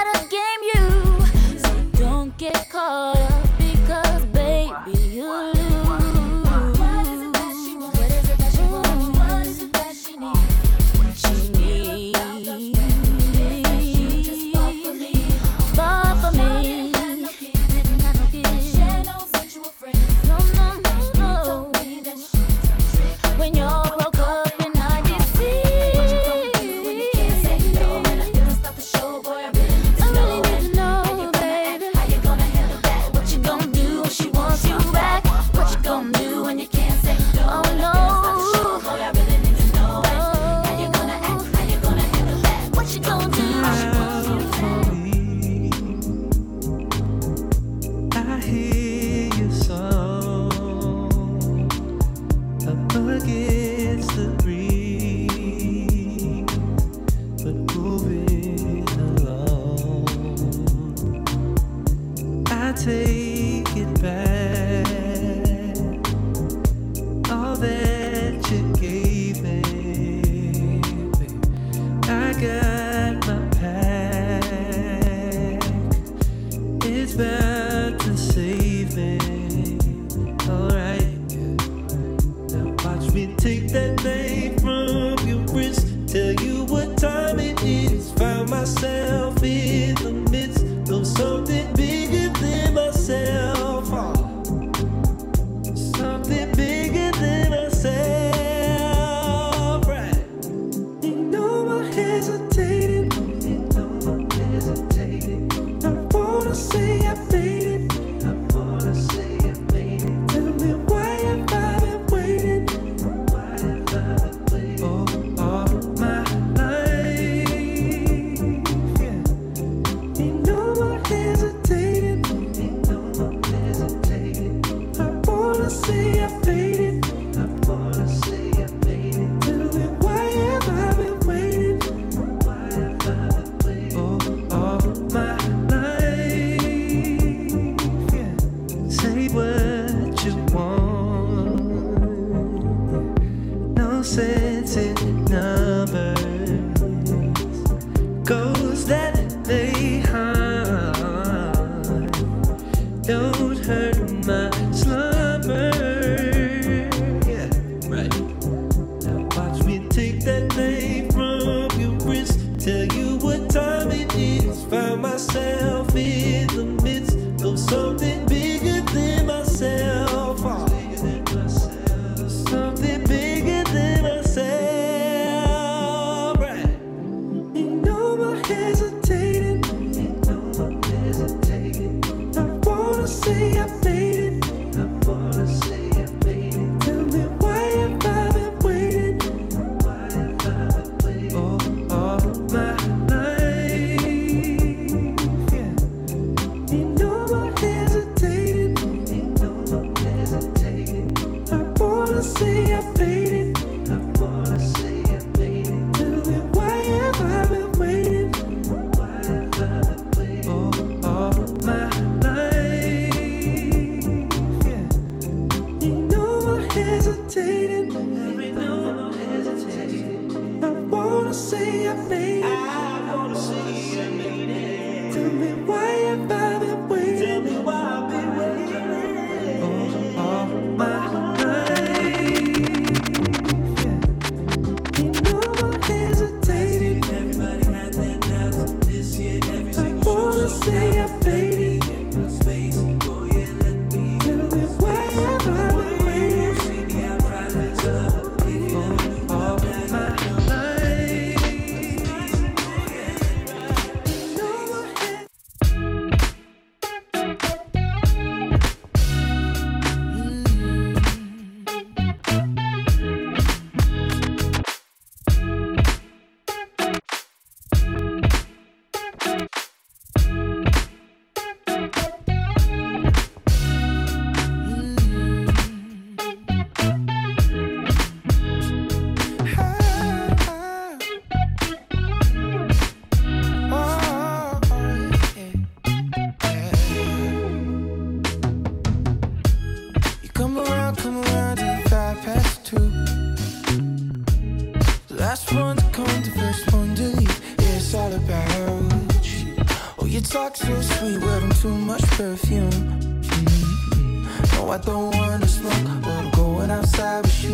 perfume. Mm-hmm. No, I don't wanna smoke, but I'm going outside with you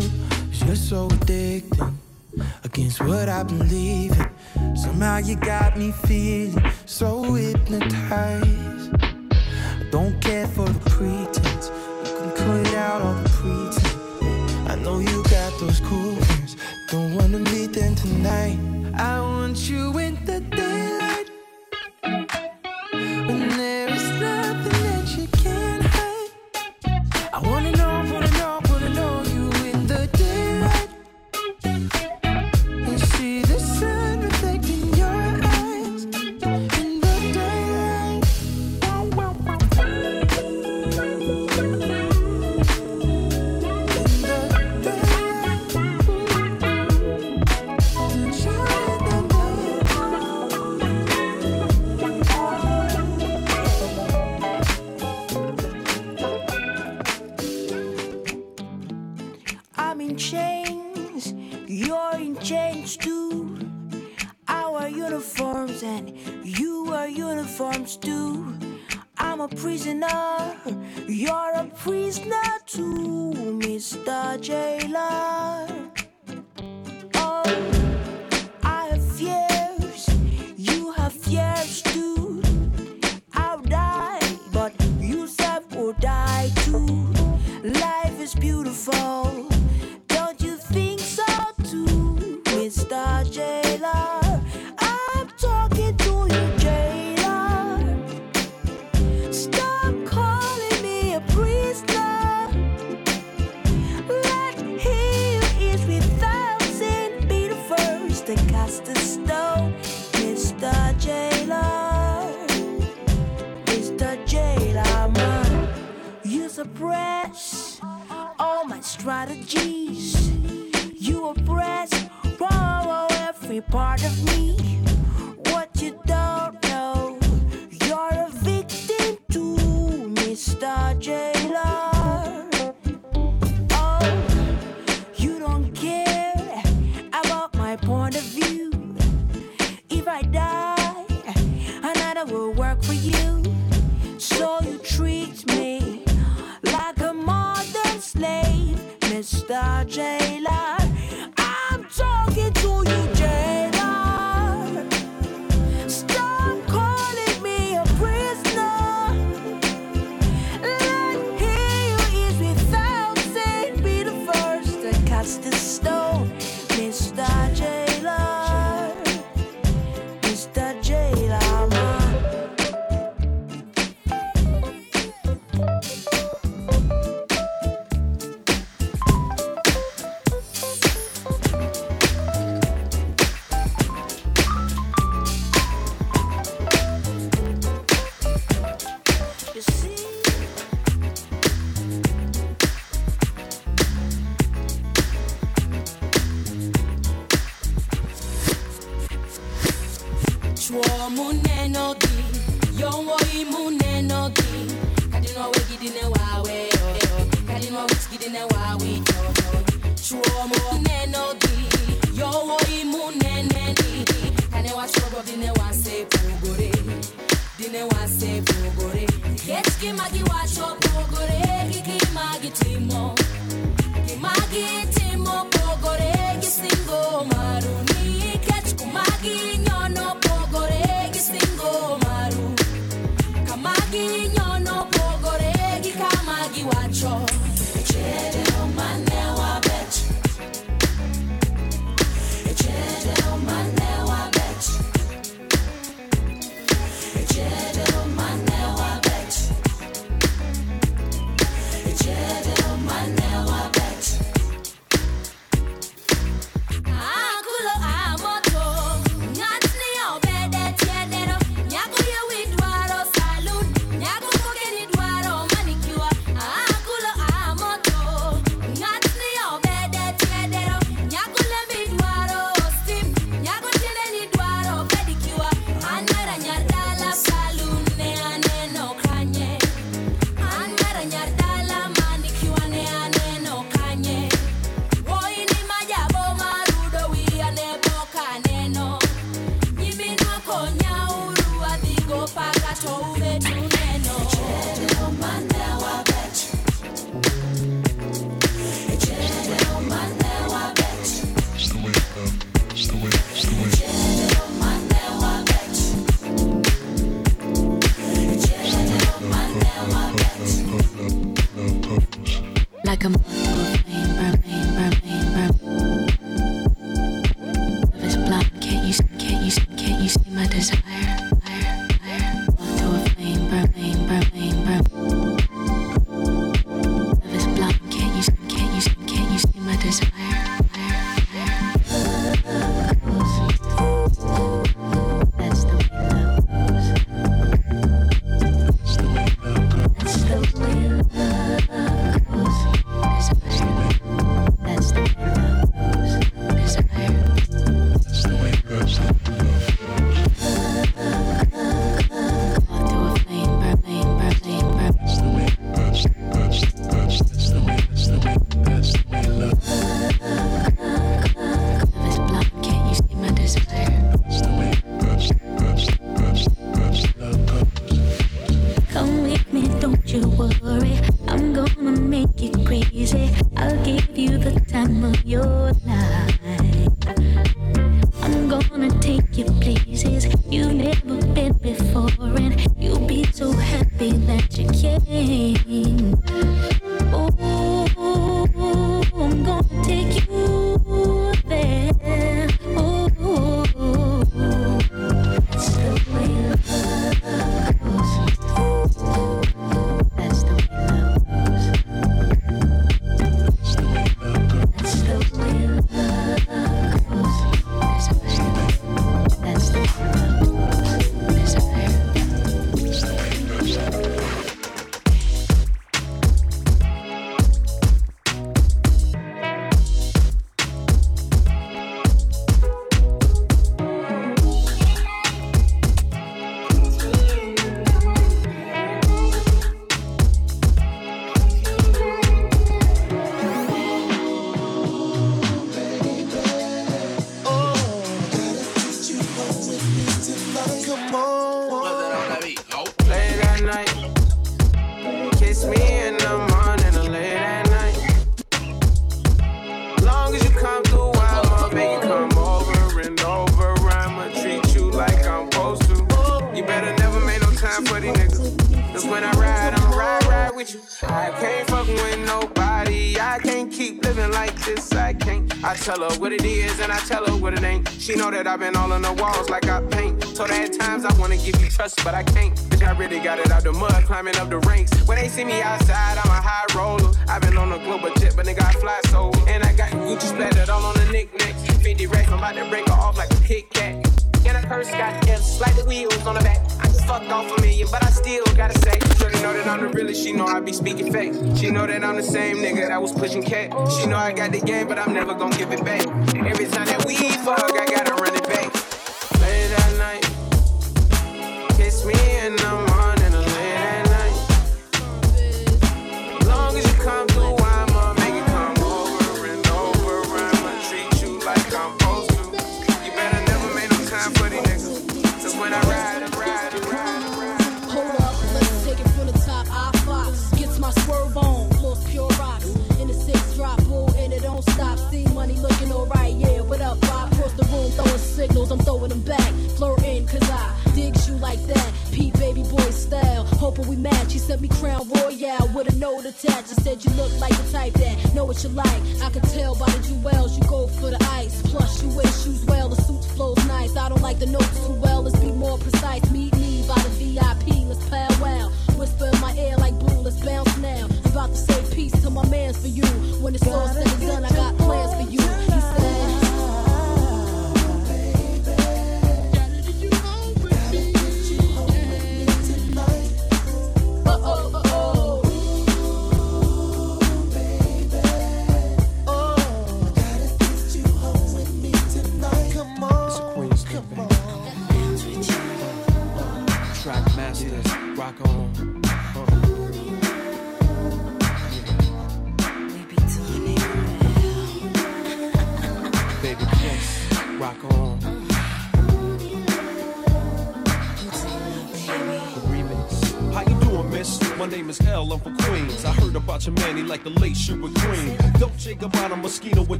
is just so thick Against what I believe somehow you got me feeling. pogore. Nikech gima giwacho pogore gi gima gitimo gima gitimo pogore gi singo maru nikech kuma ginyono pogore gi singo maru. Kama ginyono pogore gi kama giwacho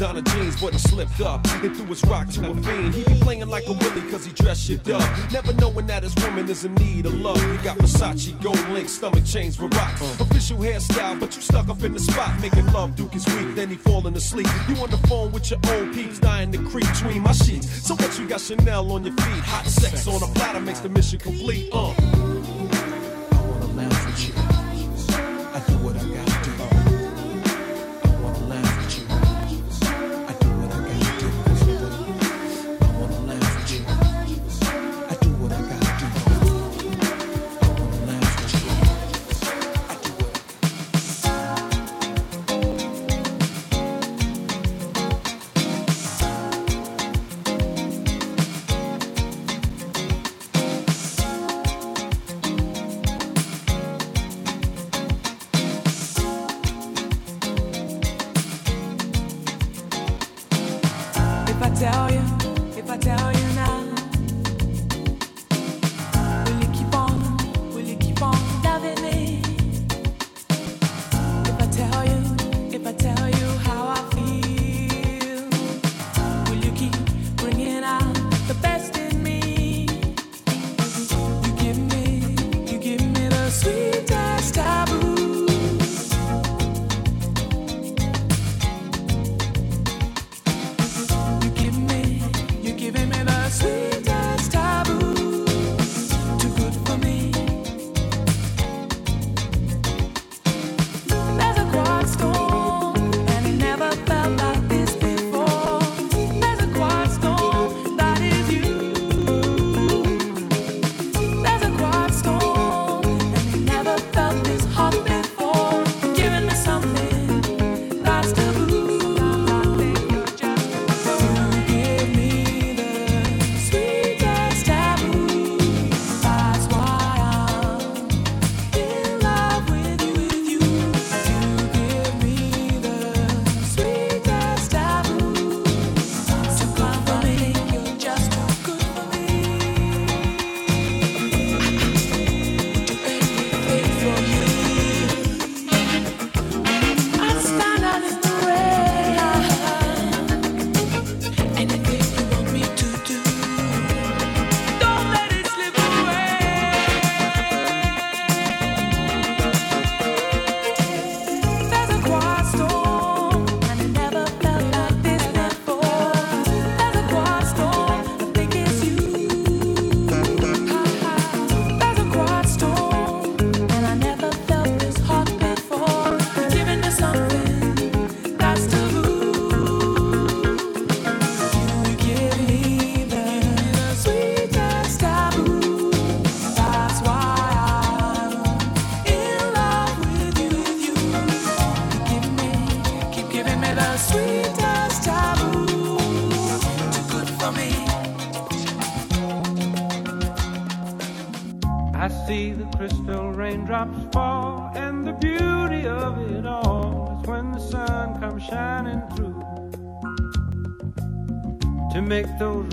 Donna jeans, but he slipped up and threw his rock to a fiend. He be playing like a willy cause he dressed shit up. Never knowing that his woman is in need of love. He got Versace, gold link, stomach chains with rocks. Official hairstyle, but you stuck up in the spot. Making love, Duke is weak, then he falling asleep. You on the phone with your old peeps, dying to creep between my sheets. So what you got Chanel on your feet? Hot sex on a platter makes the mission complete. Uh. Those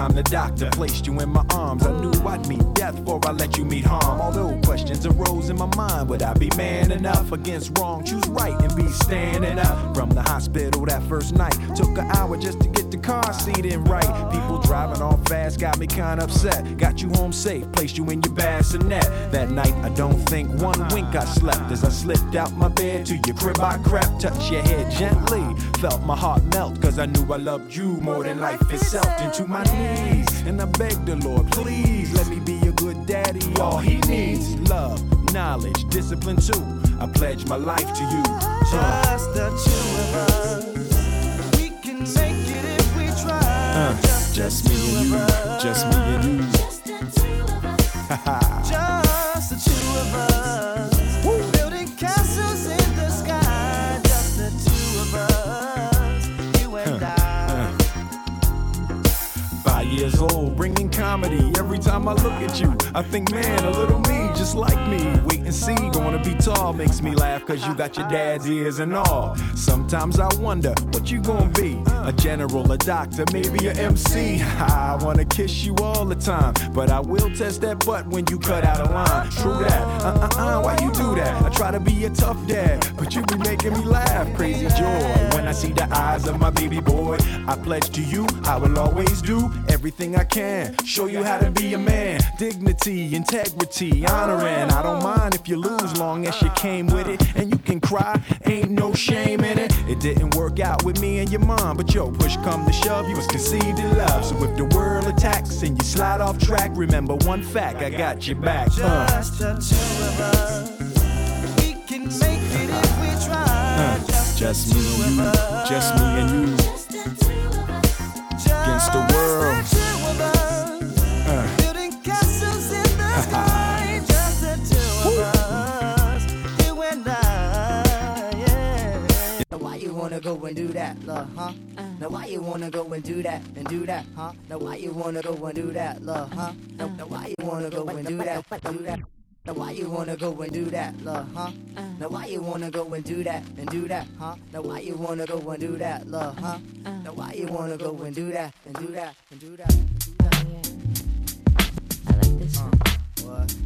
time the doctor placed you in my arms, I knew I'd meet death before I let you meet harm. Although questions arose in my mind, would I be man enough against wrong? Choose right and be standing up. From the hospital that first night, took an hour just to get the car seat in right. People driving off fast got me kinda upset. Got you home safe, placed you in your bassinet. That night, I don't think one wink I slept as I slipped out my bed to your crib. I crept, touched your head gently, felt my heart melt, cause I knew I loved you more than life itself. Into my knees, and I begged the Lord, please let me be a good daddy. All he needs love, knowledge, discipline too. I pledge my life to you. Uh. Just the two of us. Uh, just me and you, just me and you. [laughs] comedy every time I look at you. I think, man, a little me, just like me. Wait and see, gonna be tall makes me laugh, cause you got your dad's ears and all. Sometimes I wonder what you gonna be a general, a doctor, maybe a MC. I wanna kiss you all the time, but I will test that butt when you cut out a line. True that, uh uh uh, why you do that? I try to be a tough dad, but you be making me laugh. Crazy joy when I see the eyes of my baby boy. I pledge to you, I will always do everything I can. Show you how to be a man. Dignity, integrity, honor, and I don't mind if you lose, long as you came with it. And you can cry, ain't no shame in it. It didn't work out with me and your mom, but yo, push come to shove, you was conceived in love. So if the world attacks and you slide off track, remember one fact, I got your back. Uh. Just the two of us. We can make it if we try. Uh, just me and you, just me and you. Against the world. Wanna go and do that, love, huh? Now why you wanna go and do that and do that, huh? Now why you wanna go and do that, love, huh? Now why you wanna go and do that, do that? Now why you wanna go and do that, love, huh? Uh. Now why you wanna go and do that and do that, huh? Now why you wanna go and do that, love, huh? Uh. Now why you wanna go and do that and do that and do that? And do that? Oh, I like this one. What?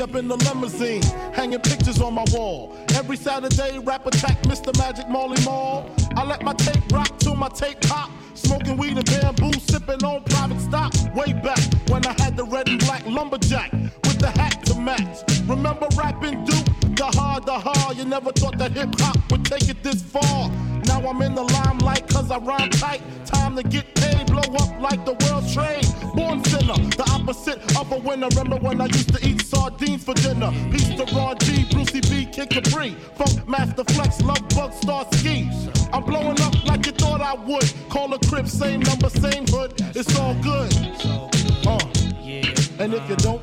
Up in the limousine, hanging pictures on my wall. Every Saturday, rap attack Mr. Magic Marley Marl. I let my tape rock till my tape pop. And if you don't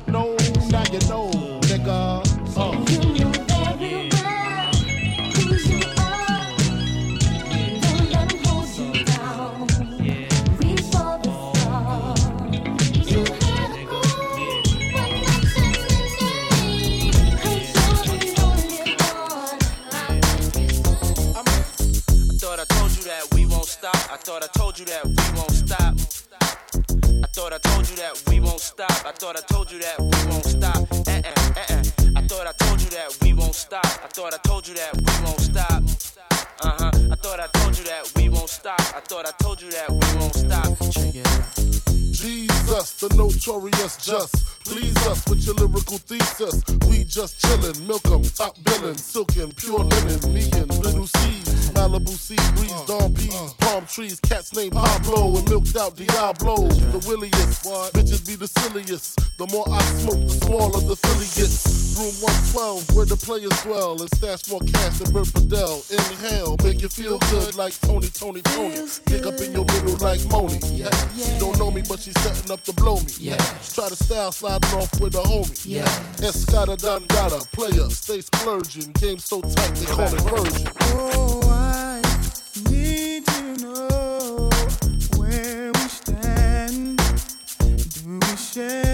milked out Diablo. The williest, bitches be the silliest. The more I smoke, the smaller the Philly gets. Room 112, where the players dwell, and stash more cash than Bert Fidel. Inhale, make you feel good like Tony, Tony, Tony. Pick up in your middle like Moni. Yeah. She don't know me, but she's setting up to blow me. Yeah. Try to style sliding off with a homie. Yeah. Escada Dangada, player, stay splurging. Game so tight, they call it version. attention.